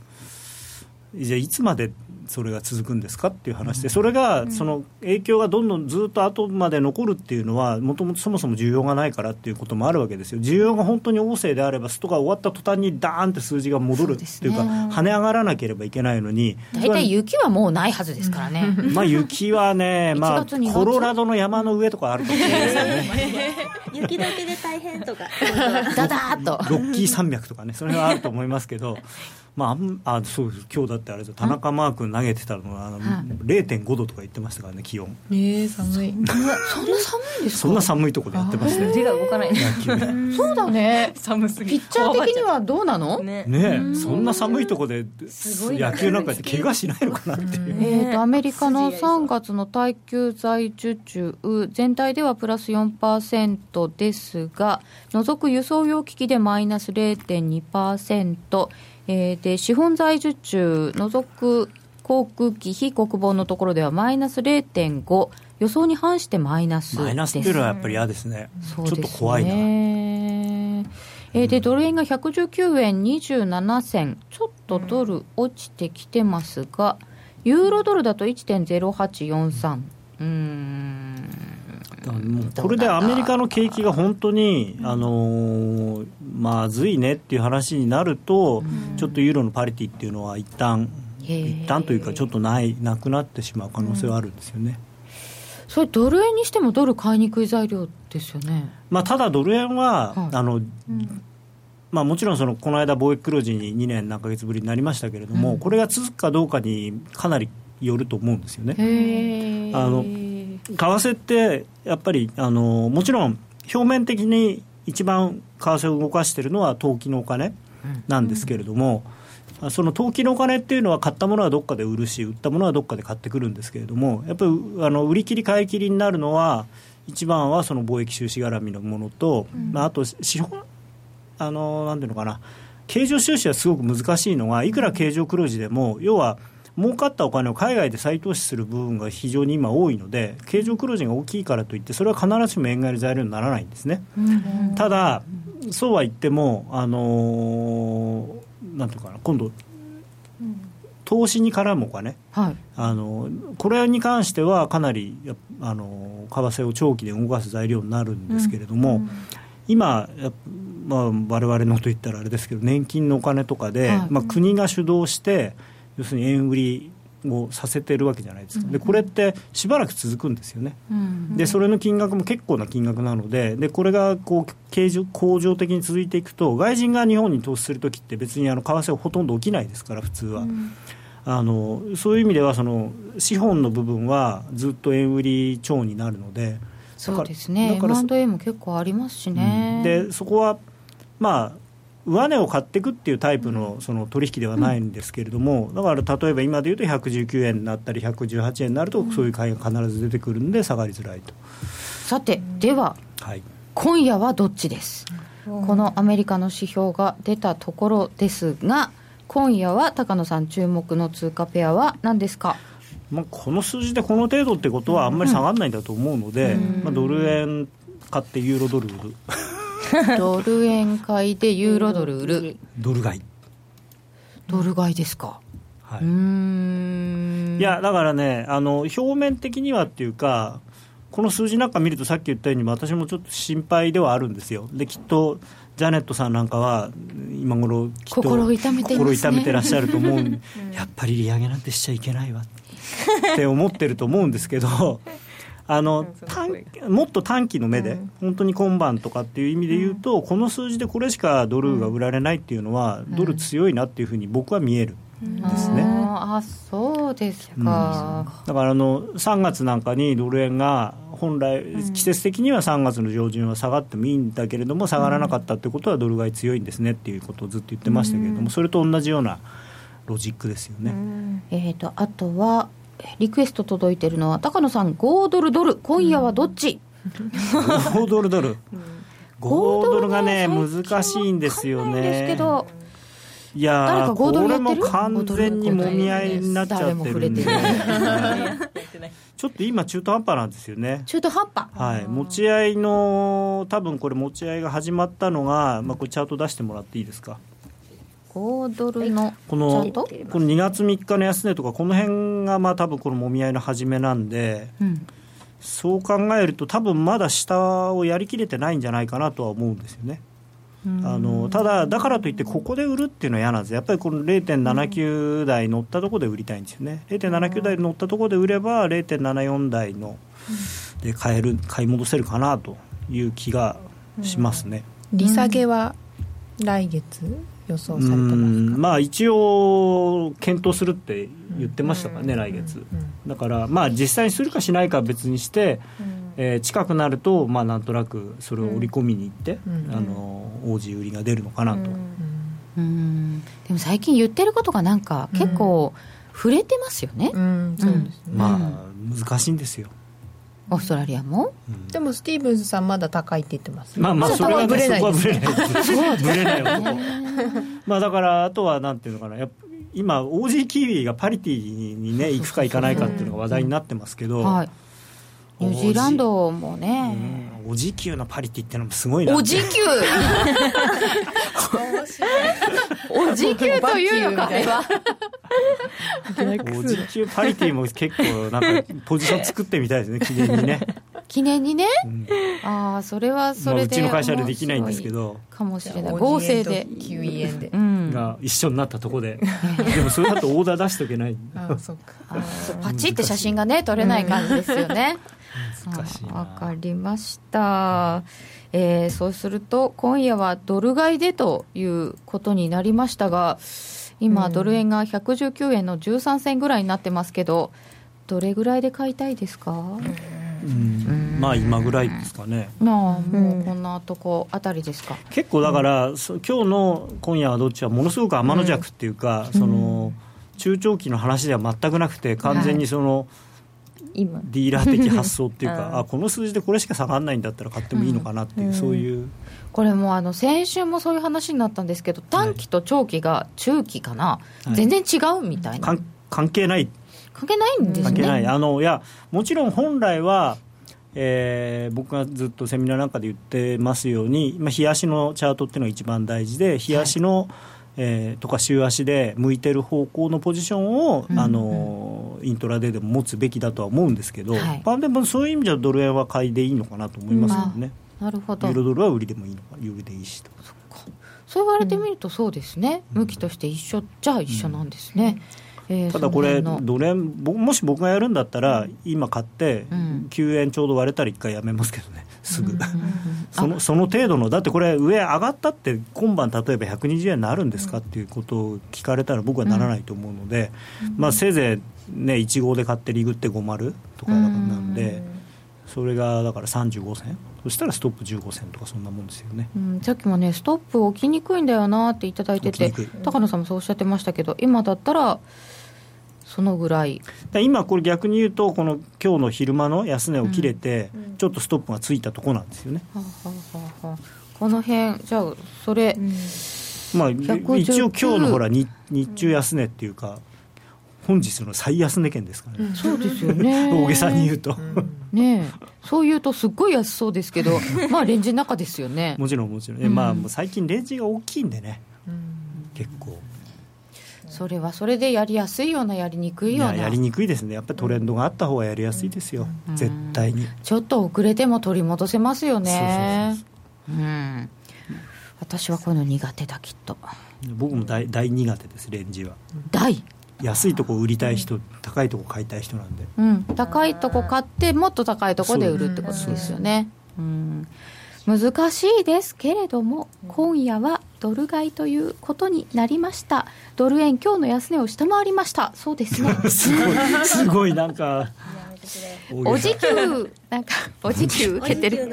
じゃあいつまでそれが続くんですかっていう話で、それが、その影響がどんどんずっと後まで残るっていうのは、もともとそもそも需要がないからっていうこともあるわけですよ、需要が本当に旺盛であれば、ストが終わった途端にダーンって数字が戻るっていうか、跳ね上がらなければいけないのに、大体雪はもうないはずですからね。まあ雪はね、まあ、コロラドの山の上とかあるかもしれないですよね。雪解けで大変とか、だだーっと。ロッキー山脈とかね、それはあると思いますけど。まあ、あそうです。今日だってあれです田中マー君投げてたのはあの、0.5度とか言ってましたからね気温。えー、寒い。そんな寒いんですか？そんな寒いところでやってましたよ手が動かない。そうだね。寒すぎピッチャー的にはどうなの？ね。ね。そんな寒いところで野球なんかで怪我しないのかなっていう。えー、とアメリカの3月の耐久財受注全体ではプラス4%ですが除く輸送用機器でマイナス0.2%えー、で資本財受注除く航空機非国防のところではマイナス0.5予想に反してマイナスマイナスっていうのはやっぱり嫌ですね、ちょっと怖いな。えー、でドル円が119円27銭。ちょっとドル落ちてきてますが、ユーロドルだと1.0843うんこれでアメリカの景気が本当に、あのー、まずいねっていう話になると、ちょっとユーロのパリティっていうのは一旦一旦というか、ちょっとないなくなってしまう可能性はあるんですよね。それドル円にしてもドル買いにくい材料ですよね。まあ、ただドル円は、はい、あの、うん。まあ、もちろんそのこの間、貿易黒字に2年何ヶ月ぶりになりましたけれども、うん、これが続くかどうかにかなりよると思うんですよね。あの為替ってやっぱりあのもちろん表面的に一番為替を動かしているのは投機のお金なんですけれども、うん、その投機のお金っていうのは買ったものはどっかで売るし売ったものはどっかで買ってくるんですけれどもやっぱりあの売り切り買い切りになるのは一番はその貿易収支絡みのものと、うん、まあ、あと資本あのなんていうのかな経常収支はすごく難しいのがいくら経常黒字でも要は儲かったお金を海外で再投資する部分が非常に今多いので経常黒字が大きいからといってそれは必ずしも円買いの材料にならないんですね、うん、ただそうは言ってもあのー、なんていうかな今度投資に絡むお金、はい、あのこれに関してはかなりあの為替を長期で動かす材料になるんですけれども、うんうん、今、まあ、我々のといったらあれですけど年金のお金とかで、はい、まあ、国が主導して要するに円売りをさせてるわけじゃないですか、でこれってしばらく続くんですよね、でそれの金額も結構な金額なので、でこれがこう経常恒常的に続いていくと、外人が日本に投資するときって、別にあの為替はほとんど起きないですから、普通は。あのそういう意味ではその資本の部分はずっと円売り超になるのでそうですね。M&A も結構ありますしね、うん、でそこはまあ上値を買っていくっていうタイプのその取引ではないんですけれども、だから例えば今でいうと119円になったり118円になるとそういう買いが必ず出てくるんで下がりづらいと。さてでは、はい、今夜はどっちです、このアメリカの指標が出たところですが今夜は高野さん注目の通貨ペアは何ですか？まあ、この数字でこの程度ってことはあんまり下がらないんだと思うので、まあ、ドル円買ってユーロドルドル円買いでユーロドル売る。ドル買い。ドル買いですか？はい、いやだからねあの表面的にはっていうかこの数字なんか見るとさっき言ったように私もちょっと心配ではあるんですよ。できっとジャネットさんなんかは今頃きっと心痛めて、ね、心痛めてらっしゃると思う やっぱり利上げなんてしちゃいけないわって思ってると思うんですけどあのもっと短期の目で、本当に今晩とかっていう意味で言うと、この数字でこれしかドルが売られないっていうのは、ドル強いなっていうふうに僕は見える。ですね、あそうですか、うん、だからあの3月なんかにドル円が本来、季節的には3月の上旬は下がってもいいんだけれども、下がらなかったってことは、ドル買い強いんですねっていうことをずっと言ってましたけれども、それと同じようなロジックですよね。えーとあとはリクエスト届いてるのは高野さん5ドルドル。今夜はどっち、うん、5ドルドル、5ドルがね難しいんですよね。いやこれも完全にもみ合いになっちゃってるんで。ちょっと今中途半端なんですよね。中途半端。はい。持ち合いの多分これ持ち合いが始まったのが、まあ、これチャート出してもらっていいですか？5ドルのこのこの2月3日の安値とかこの辺がまあ多分このもみ合いの始めなんで、うん、そう考えると多分まだ下をやりきれてないんじゃないかなとは思うんですよね。あのただ、だからといってここで売るっていうのは嫌なんですやっぱりこの0.79台乗ったところで売りたいんですよね、0.79台乗ったところで売れば、0.74台ので買える買い戻せるかなという気がしますね。利下げは来月？予想されてますまあ一応検討するって言ってましたからね、来月、だからまあ実際にするかしないかは別にして、えー、近くなるとまあなんとなくそれを織り込みに行って、あの王子売りが出るのかなと、うん。でも最近言ってることがなんか結構触れてますよね、うん。そうですね。まあ難しいんですよオーストラリアも、うん、でもスティーブンスさんまだ高いって言ってます、まあまあそれは、ね、ブレない。ですねブレない。男まあだからあとはなんていうのかな。やっ今オージーキーウィがパリティにね行くか行かないかっていうのが話題になってますけど、はい。ニュージーランドもね、お時給のパリティってのもすごいな。お時給お時給というのかはお時給パリティも結構なんかポジション作ってみたいですね。記念にね。記念にね、うん、ああそれはそれで、まあ、うちの会社でできないんですけど。かもしれない合成で。9円で、うん、が一緒になったとこで。でもそれだとオーダー出しとけない。あそっか。パチって写真がね撮れない感じですよね、難しいわかりました、えー、そうすると今夜はドル買いでということになりましたが今、ドル円が119円の13銭ぐらいになってますけどどれぐらいで買いたいですか、うん。まあ今ぐらいですかね。まあもうこんなとこあたりですか。結構だから、うん、今日の今夜はどっちはものすごく天の弱っていうか、うん、その中長期の話では全くなくて完全にその、はい今。ディーラー的発想っていうかあこの数字でこれしか下がらないんだったら買ってもいいのかなっていう、うん、そういう。これもあの先週もそういう話になったんですけど短期と長期が中期かな、はい、全然違うみたいな、関係ない。関係ないんですね。関係ない。あのいやもちろん本来はえー、僕がずっとセミナーなんかで言ってますように、まあ、日足のチャートっていうのが一番大事で日足の、はいえー、とか週足で向いてる方向のポジションを、うんうん、あのイントラデーでも持つべきだとは思うんですけど、はい、まあ、でもそういう意味ではドル円は買いでいいのかなと思いますよね、うん、なるほど。ユーロドルは売りでもいいのかユーロでいいしとそう言われてみるとそうですね、うん、向きとして一緒じゃあ一緒なんですね、えー、ただこれ、ドル円、もし僕がやるんだったら、今買って、9円ちょうど割れたら1回やめますけどね。すぐ、そのその程度の、だってこれ、上上がったって、今晩、例えば120円になるんですかっていうことを聞かれたら、僕はならないと思うので、まあ、せいぜい、ね、1号で買ってリグって50とかなんで、それがだから35銭。そしたらストップ15銭とかそんなもんですよね、うん、さっきもねストップ置きにくいんだよなっていただいてて高野さんもそうおっしゃってましたけど今だったらそのぐらい。今、これ逆に言うと、この今日の昼間の安値を切れて、うん、ちょっとストップがついたとこなんですよね。はあはあはあ、この辺じゃあ、それ、うん、まあ、一応、今日のほら日、日中安値っていうか、本日の最安値圏ですからね、うん、そうですよね。大げさに言うと、ねそう言うとすっごい安そうですけど まあレンジの中ですよね。もちろんもちろん、まあ最近レンジが大きいんでね、結構それはそれでやりやすいようなやりにくいような。やりにくいですね。やっぱりトレンドがあった方がやりやすいですよ、うん、絶対に。ちょっと遅れても取り戻せますよね。うん。私はこういうの苦手だきっと。僕も大大苦手ですレンジは。大？安いとこ売りたい人、うん、高いとこ買いたい人なんで、うん、高いとこ買ってもっと高いとこで売るってことですよね。うん難しいですけれども今夜はドル買いということになりました。ドル円今日の安値を下回りました。そうですね。すごいすごいなんか お時給なんかお時給受けてる。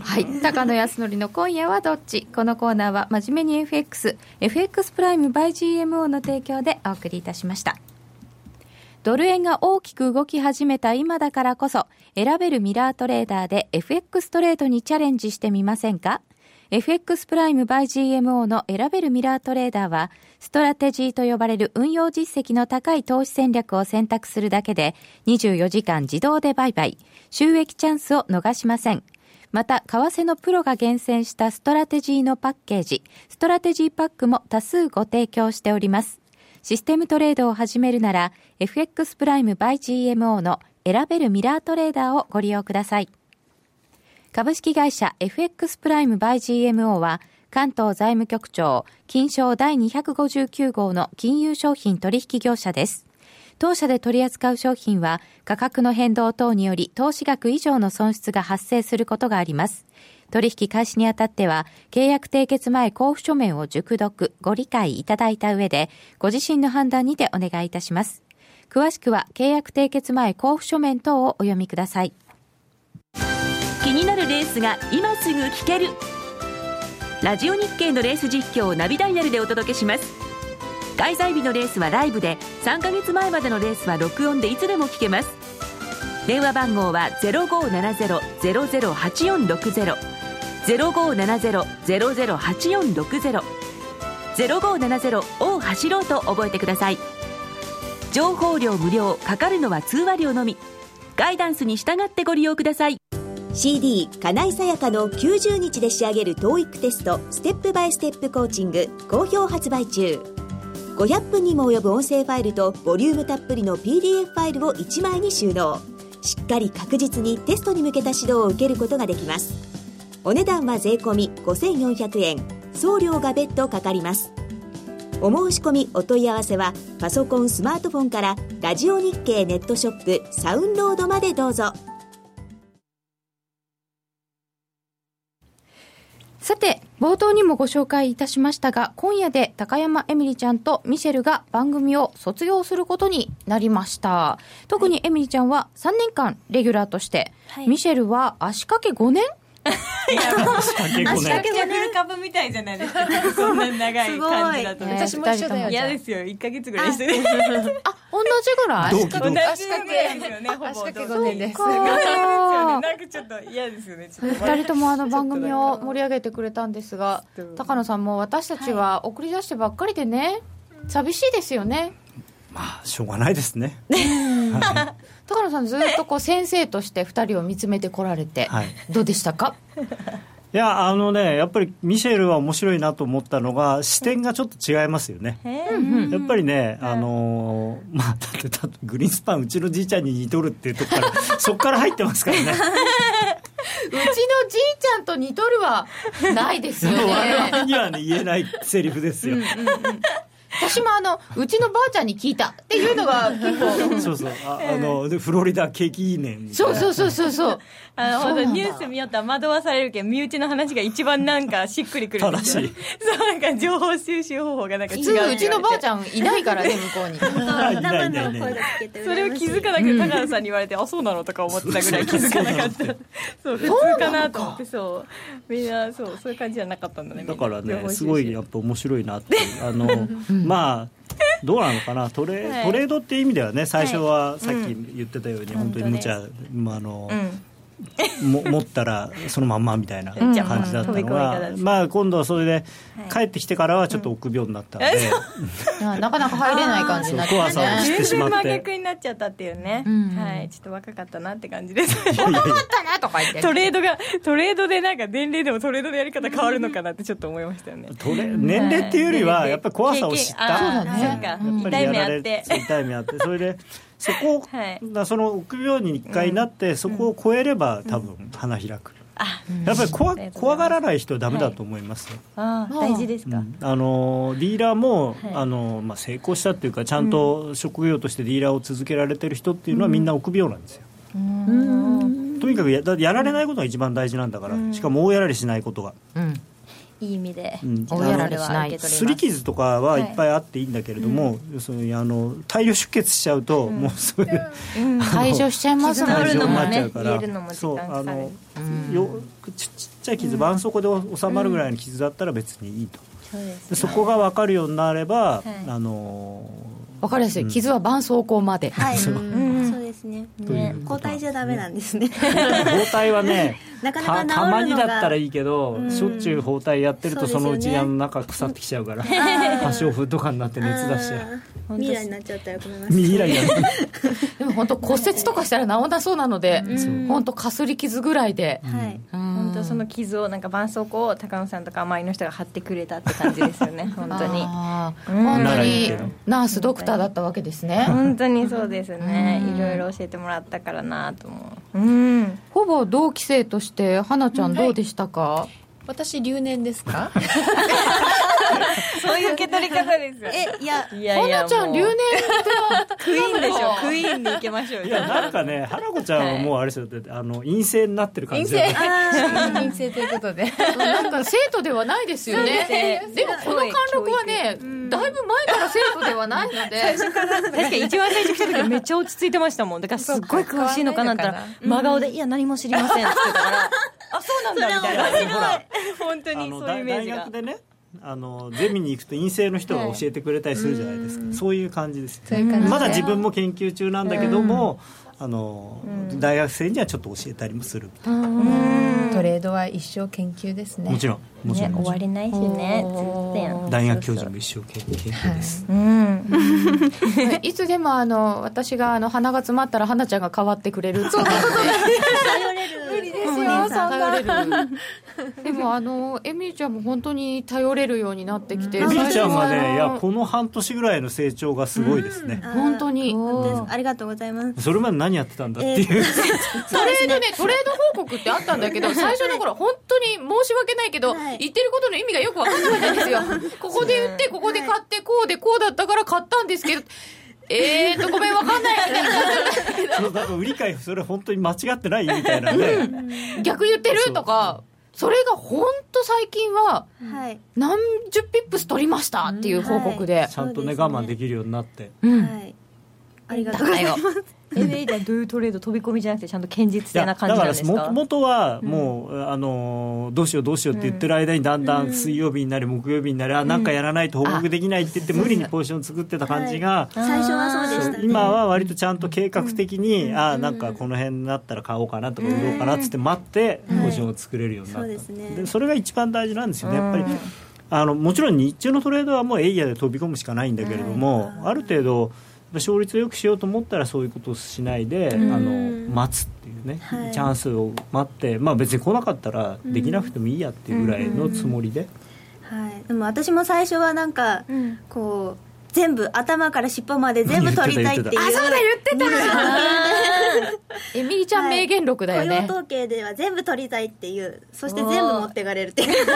はい。高野康則の今夜はどっち？このコーナーは真面目に FXFX プライム by GMO の提供でお送りいたしましたドル円が大きく動き始めた今だからこそ、選べるミラートレーダーで FX トレードにチャレンジしてみませんか？FX プライム by GMO の選べるミラートレーダーは、ストラテジーと呼ばれる運用実績の高い投資戦略を選択するだけで、24時間自動で売買、収益チャンスを逃しません。また、為替のプロが厳選したストラテジーのパッケージ、ストラテジーパックも多数ご提供しております。システムトレードを始めるなら、FX プライム by GMO の選べるミラートレーダーをご利用ください。株式会社 FX プライム by GMO は、関東財務局長、金商第259号の金融商品取引業者です。当社で取り扱う商品は価格の変動等により投資額以上の損失が発生することがあります。取引開始にあたっては、契約締結前交付書面を熟読、ご理解いただいた上で、ご自身の判断にてお願いいたします。詳しくは、契約締結前交付書面等をお読みください。気になるレースが今すぐ聞ける。ラジオ日経のレース実況をナビダイヤルでお届けします。開催日のレースはライブで3ヶ月前までのレースは録音でいつでも聞けます。電話番号は0570-008460 0570-008460 0570を走ろうと覚えてください。情報量無料かかるのは通話料のみ。ガイダンスに従ってご利用ください。CD 金井さやかの90日で仕上げる TOEIC テストステップバイステップコーチング好評発売中。500分にも及ぶ音声ファイルとボリュームたっぷりの PDF ファイルを1枚に収納。しっかり確実にテストに向けた指導を受けることができます。お値段は税込5400円。送料が別途かかります。お申し込みお問い合わせはパソコンスマートフォンからラジオ日経ネットショップサウンロードまでどうぞ。さて、冒頭にもご紹介いたしましたが、今夜で高山エミリちゃんとミシェルが番組を卒業することになりました。特にエミリちゃんは3年間レギュラーとして、はい、ミシェルは足掛け5年い や足掛け5年株みたいじゃないですか。そんな長い感じだと、私も一緒だよ嫌ですよ。1か月ぐらいしてあ同じぐらい？同期同期足掛け。ですよねほぼ。足掛け5年ですなんかちょっと嫌ですよね。二人ともあの番組を盛り上げてくれたんですが高野さんも私たちは送り出してばっかりでね。寂しいですよねまあしょうがないですね。高野さんずっとこう先生として2人を見つめてこられて、はい、どうでしたか？いやあのねやっぱりミシェルは面白いなと思ったのが視点がちょっと違いますよね、やっぱりねあのー、まあだってだグリーンスパンうちのじいちゃんに似とるっていうとこから そこから入ってますからね。うちのじいちゃんと似とるはないですよね。我々にはね言えないセリフですよ、うんうんうん私もあのうちのばあちゃんに聞いた。っていうのが結構。そうそう。ああのでフロリダ景気いいね。そうそうそうそうそうあのニュース見よったら惑わされるけど身内の話が一番なんかしっくりくるんですよ、そうなんか情報収集方法がなんか違ううちのばあちゃんいないからね向こうに。生の声が聞けてそれを気づかなくて高野さんに言われて、あそうなのとか思ってたぐらい気づかなかった。そう普通かなと思ってそうみんなそうそういう感じじゃなかったんだねだからねすごいやっぱ面白いなって。あの、まあどうなのかな。トレはい、トレードっていう意味ではね。最初はさっき言ってたように、本当に無茶、まああの、うんも 持ったらそのまんまみたいな感じだったのが、まあ今度はそれで帰ってきてからはちょっと臆病になったので、なかなか入れない感じになって怖さを知ってしまって。逆になっちゃったっていうね、はいちょっと若かったなって感じです。若かったなとか言って。トレードがトレードでなんか年齢でもトレードのやり方変わるのかなってちょっと思いましたよね。トレ年齢っていうよりはやっぱり怖さを知った。そうだね痛い目あって。痛い目あって。それでそこを、はい、その臆病に一回なって、そこを超えれば多分花開く。やっぱり怖怖がらない人はだめだと思いますよ、はい、あ大事ですか、うん、あのディーラーも、はい、あのまあ、成功したっていうかちゃんと職業としてディーラーを続けられてる人っていうのはみんな臆病なんですよ、うん、とにかくややられないことが一番大事なんだから、しかも大やられしないことが、うんいい意味で、大やられしないす。り傷とかはい。っぱいあっていいんだけれども、要するにあの大量出血しちゃうと、もうそういう、解消しちゃいますもんね。なっちゃうから。そうあの、よちっちゃい傷絆創膏で収まるぐらいの傷だったら別にいいと、そこが分かるようになれば、あの分かりやすい。傷は絆創膏まで、はい、そうですね。ね。交代じゃダメなんですね。包帯はね なかなかたまにだったらいいけど、しょっちゅう包帯やってるとそのうちあの中腐ってきちゃうから破傷風とかになって熱出しちゃう。ミイラになっちゃったらごめんなさいミイラになるでも本当骨折とかしたら治らなそうなので本当かすり傷ぐらいで、はい、本とその傷をなんか絆創膏を高野さんとか周りの人が貼ってくれたって感じですよね 本当に。本当にナースドクターだったわけですね。本当にそうですね。いろいろ教えてもらったからなと思う。うん。ほぼ同期生として花ちゃんどうでしたか、はい、私留年ですか？そういう受け取り方ですよ。え、いや、いやいや、花ちゃん留年クイーンでしょ？クイーンでいけましょういや、なんかね、花子ちゃんはもうあれですよ、あの、陰性になってる感じ陰性。陰性ということで。なんか生徒ではないですよね。でもこの貫禄はね、だいぶ前から生徒ではないので。確かに一番最初来た時めっちゃ落ち着いてましたもん。だからすっごい詳しいのかなったら、真顔で、いや、何も知りませんって言ったから、あ、そうなんだみたいな。本当にそういうイメージが。大学でね、あのゼミに行くと陰性の人が教えてくれたりするじゃないですか、はい、そういう感じですまだ自分も研究中なんだけども、あの大学生にはちょっと教えたりもするトレードは一生研究ですね。もちろんもちろん、ね、終われないしね大学教授も一生研究。です、はい、いつでもあの私があの鼻が詰まったら花ちゃんが変わってくれるって頼れる無理ですよ頼れるでもあのエミちゃんも本当に頼れるようになってきて、エミちゃんはねいやこの半年ぐらいの成長がすごいですね、本当に。ありがとうございます。それまで何やってたんだっていう、トレードねトレード報告ってあったんだけど最初の頃本当に申し訳ないけど、言ってることの意味がよく分かんなかったんですよ。ここで言ってここで買ってこうでこうだったから買ったんですけどえーとごめん分かんない。みたいなそうだから売り買いそれ本当に間違ってないみたいなね、逆言ってる？とか。それが本当最近は何十ピップス取りました？っていう報告で、ちゃんとね我慢できるようになって、はい。ありがとうございます MA ではどういうトレード飛び込みじゃなくてちゃんと堅実性な感じなんですか？だからもともとはもう、うん、あのどうしようどうしようって言ってる間にだんだん水曜日になり木曜日になり、うん、あなんかやらないと報告できないって言って無理にポジション作ってた感じが、最初はそうでした、ね、今は割とちゃんと計画的に、うん、あなんかこの辺になったら買おうかなとか売ろうかなっつって待ってポジションを作れるようになった、そうですね、でそれが一番大事なんですよね。やっぱり。あのもちろん日中のトレードはもうエイヤで飛び込むしかないんだけれども、ある程度勝率をよくしようと思ったらそういうことをしないで、あの待つっていうね、はい、チャンスを待って、まあ、別に来なかったらできなくてもいいやっていうぐらいのつもりで、はい、でも私も最初はなんか、こう全部頭から尻尾まで全部 取りたいっていうあそうだ言ってた。えみーちゃん名言録だよね、はい、雇用統計では全部取りたいっていうそして全部持っていかれるっていう。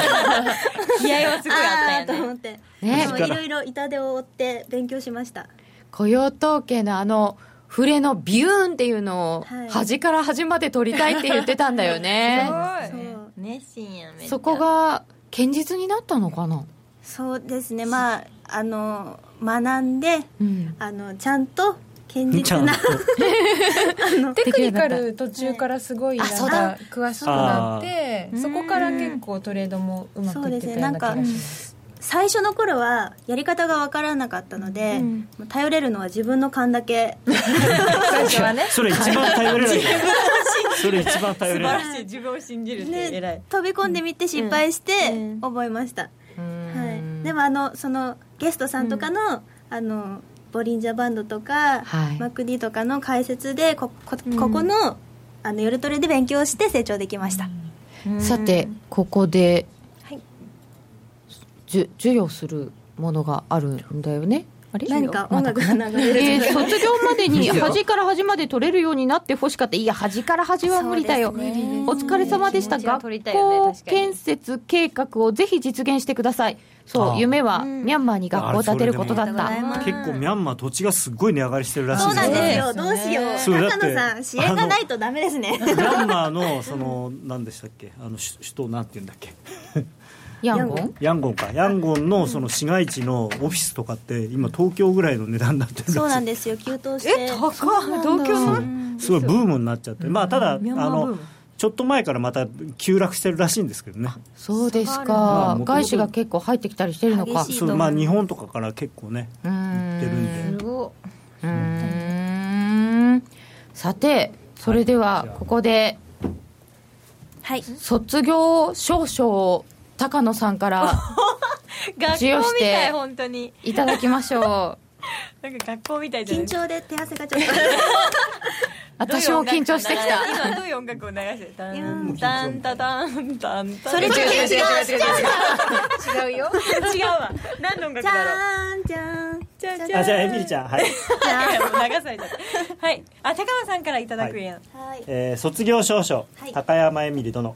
気合はすごいあったよね。と思って。ね。いろいろ痛手を負って勉強しました雇用統計のあの触れのビューンっていうのを端から端まで取りたいって言ってたんだよね。すごい。熱心やめそこが堅実になったのかな？そうですね。まああの学んで、うん、あのちゃんと堅実な テクニカル途中からすごいなんか詳しくなってそこから結構トレードもうまくいってたような気がします最初の頃はやり方が分からなかったので、うん、頼れるのは自分の勘だけ。最初はね。それ一番頼れないそれ一番頼れない素晴らしい。自分を信じるって偉い、飛び込んでみて失敗して覚えました、はい、でもあのそのゲストさんとかの、うん、あのボリンジャーバンドとか、はい、マクディとかの解説でここここの,、あの夜トレで勉強して成長できました、さてここで授与するものがあるんだよね。何か音楽が流れる、えー、卒業までに 端から端まで取れるようになってほしかった。いや端から端は無理だよ、ね、お疲れ様でした。学校建設計画をぜひ実現してください。そう夢はミャンマーに学校を建てることだった。結構ミャンマー土地がすごい値上がりしてるらしいそうなんですよ。どうしよう。高野さん支援がないとダメですね。ミャンマーのその何でしたっけ？あの首都なんて言うんだっけ？ヤンゴン？ヤンゴン。か。ヤンゴンのその市街地のオフィスとかって今東京ぐらいの値段になってるそうなんですよ。急騰して。え高東京の？すごいブームになっちゃって。まあただあのちょっと前からまた急落してるらしいんですけどね。そうですか。外資が結構入ってきたりしてるのか。そうまあ日本とかから結構ね売ってるんで。うん。さてそれではここで、はい、卒業証書を高野さんから 授与して本当に。いただきましょう。なんか学校みたいじゃない緊張で手汗がちょっと。私も緊張してきた。今どういう音楽を流してタンタンタタンタンタン。それ違う違う違う違う違うよ違うわ。何の音楽だろう？じゃーんじゃんじゃんあじゃあエミリちゃん。はい、流されちゃった。はい。あ高野さんからいただくやん、はい。えー卒業証書、はい。高山エミリ殿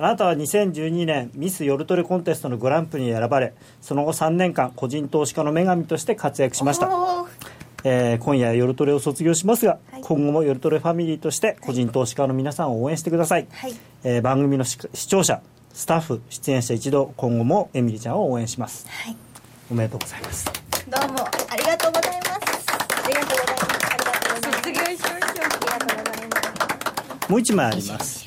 あなたは2012年ミス夜トレコンテストのグランプリに選ばれその後3年間個人投資家の女神として活躍しました。えー今夜夜トレを卒業しますが、はい。今後も夜トレファミリーとして個人投資家の皆さんを応援してください、はい。えー番組の視視聴者スタッフ出演者一同今後もエミリちゃんを応援します。はい。おめでとうございます。どうもありがとうございます。ありがとうございます。ありがとうございます。卒業しましょうありがとうございます。もう一枚あります、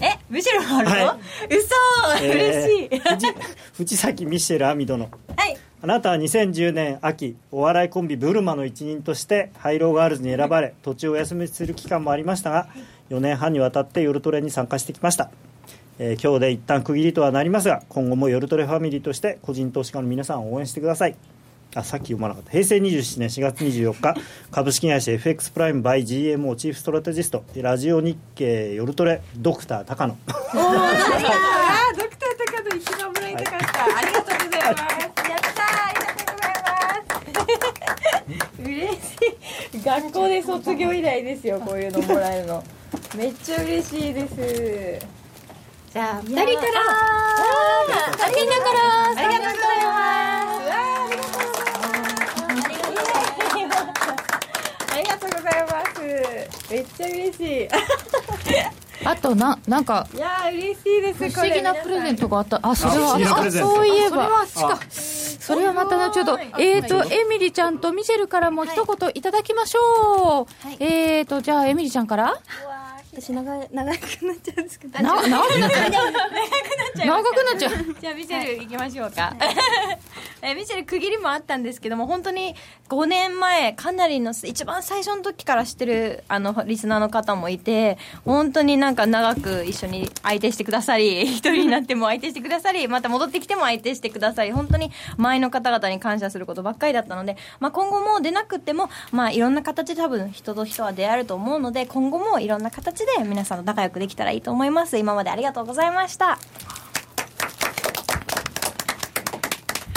えむしろあるの、は嘘、嬉しい。えー藤藤崎ミシェル亜美殿はい。あなたは2010年秋お笑いコンビブルマの一員としてハイローガールズに選ばれ途中お休みする期間もありましたが4年半にわたって夜トレに参加してきました、えー今日で一旦区切りとはなりますが今後も夜トレファミリーとして個人投資家の皆さんを応援してくださいあさっき読まなかった。平成27年4月24日 株式会社 FX プライム by GMO チーフストラテジストラジオ日経夜トレドクター高野。あードクター高野一番もらいたかった、ありがとうございます。やったーありがとうございます。嬉しい。学校で卒業以来ですよこういうのもらえるの。めっちゃ嬉しいです。じゃあ2人二人から。あ嬉しい。あとななんかいやー嬉しいです不思議なプレゼントがあった。あそれはあそういえば。それはまた後ほどえーとエミリちゃんとミシェルからも一言いただきましょう、はい。えーとじゃあエミリちゃんから私長い長くなっちゃうんですけど。な長くなっちゃう。長くなっちゃう。じゃあミシェル行きましょうか、えミシェル区切りもあったんですけども本当に5年前かなりの一番最初の時から知ってるあのリスナーの方もいて本当になんか長く一緒に相手してくださり 一人になっても相手してくださりまた戻ってきても相手してくださり本当に前の方々に感謝することばっかりだったので、まあ、今後も出なくても、まあ、いろんな形で多分人と人は出会えると思うので今後もいろんな形で皆さんと仲良くできたらいいと思います。今までありがとうございました。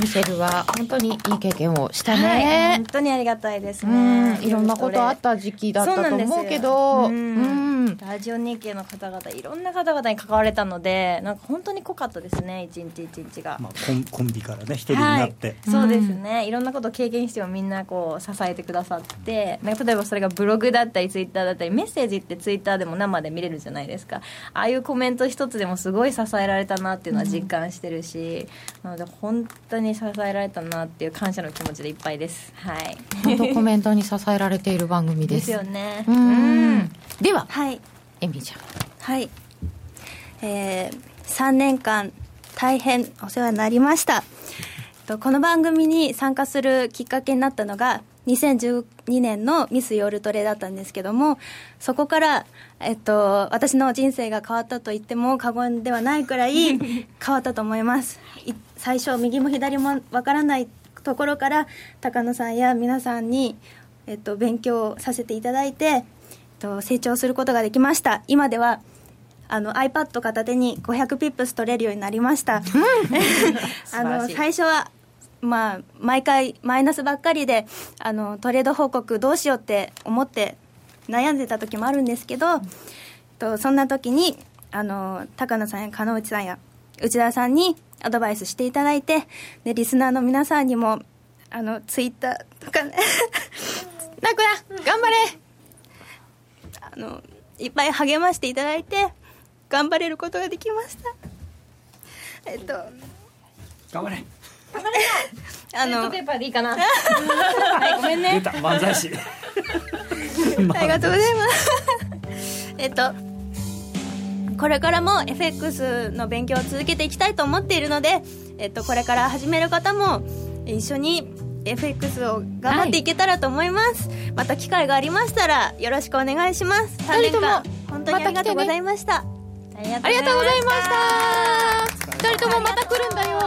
ミシェルは本当にいい経験をしたはい、ね本、当にありがたいですうねんいろんなことあった時期だったと思うけど。そうなんですようん。うん。ラジオ日経の方々いろんな方々に関われたのでなんか本当に濃かったですね一日一日が、まあ、コンコンビからね一人になって、はい、そうですね、いろんなことを経験してもみんなこう支えてくださって例えばそれがブログだったりツイッターだったりメッセージってツイッターでも生で見れるじゃないですか。ああいうコメント一つでもすごい支えられたなっていうのは実感してるし、なので本当に支えられたなっていう感謝の気持ちでいっぱいです。はい。本当コメントに支えられている番組でですすよね。うん。でははい。エミリちゃん。はい。えー、3年間大変お世話になりました。えっとこの番組に参加するきっかけになったのが2012年のミスヨルトレだったんですけどもそこから、えっと、私の人生が変わったと言っても過言ではないくらい 変わったと思います。い最初右も左もわからないところから高野さんや皆さんに、えっと、勉強させていただいて、えっと、成長することができました。今ではあの iPad 片手に500ピップス取れるようになりました。あの最初はまあ毎回マイナスばっかりであのトレード報告どうしようって思って悩んでた時もあるんですけど、とそんな時にあの高野さんや鹿内さんや内田さんにアドバイスしていただいてでリスナーの皆さんにもあのツイッターとかね。なくな頑張れ。あのいっぱい励ましていただいて頑張れることができました。えっと頑張れあのペーパーでいいかなはいごめんね出た漫才師 ありがとうございます。えっと、これからも FX の勉強を続けていきたいと思っているので、えっと、これから始める方も一緒に FX を頑張っていけたらと思います。また機会がありましたらよろしくお願いします。3年間、本当にありがとうございました。ありありがとうございました二人ともまた来るんだよ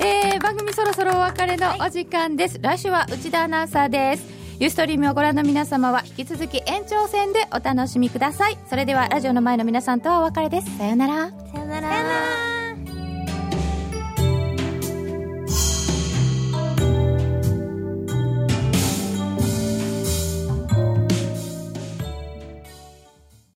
えー、番組そろそろお別れのお時間です。来週は内田アナウンサーです。ユーストリームをご覧の皆様は引き続き延長戦でお楽しみください。それではラジオの前の皆さんとはお別れです。さようなら。さようなら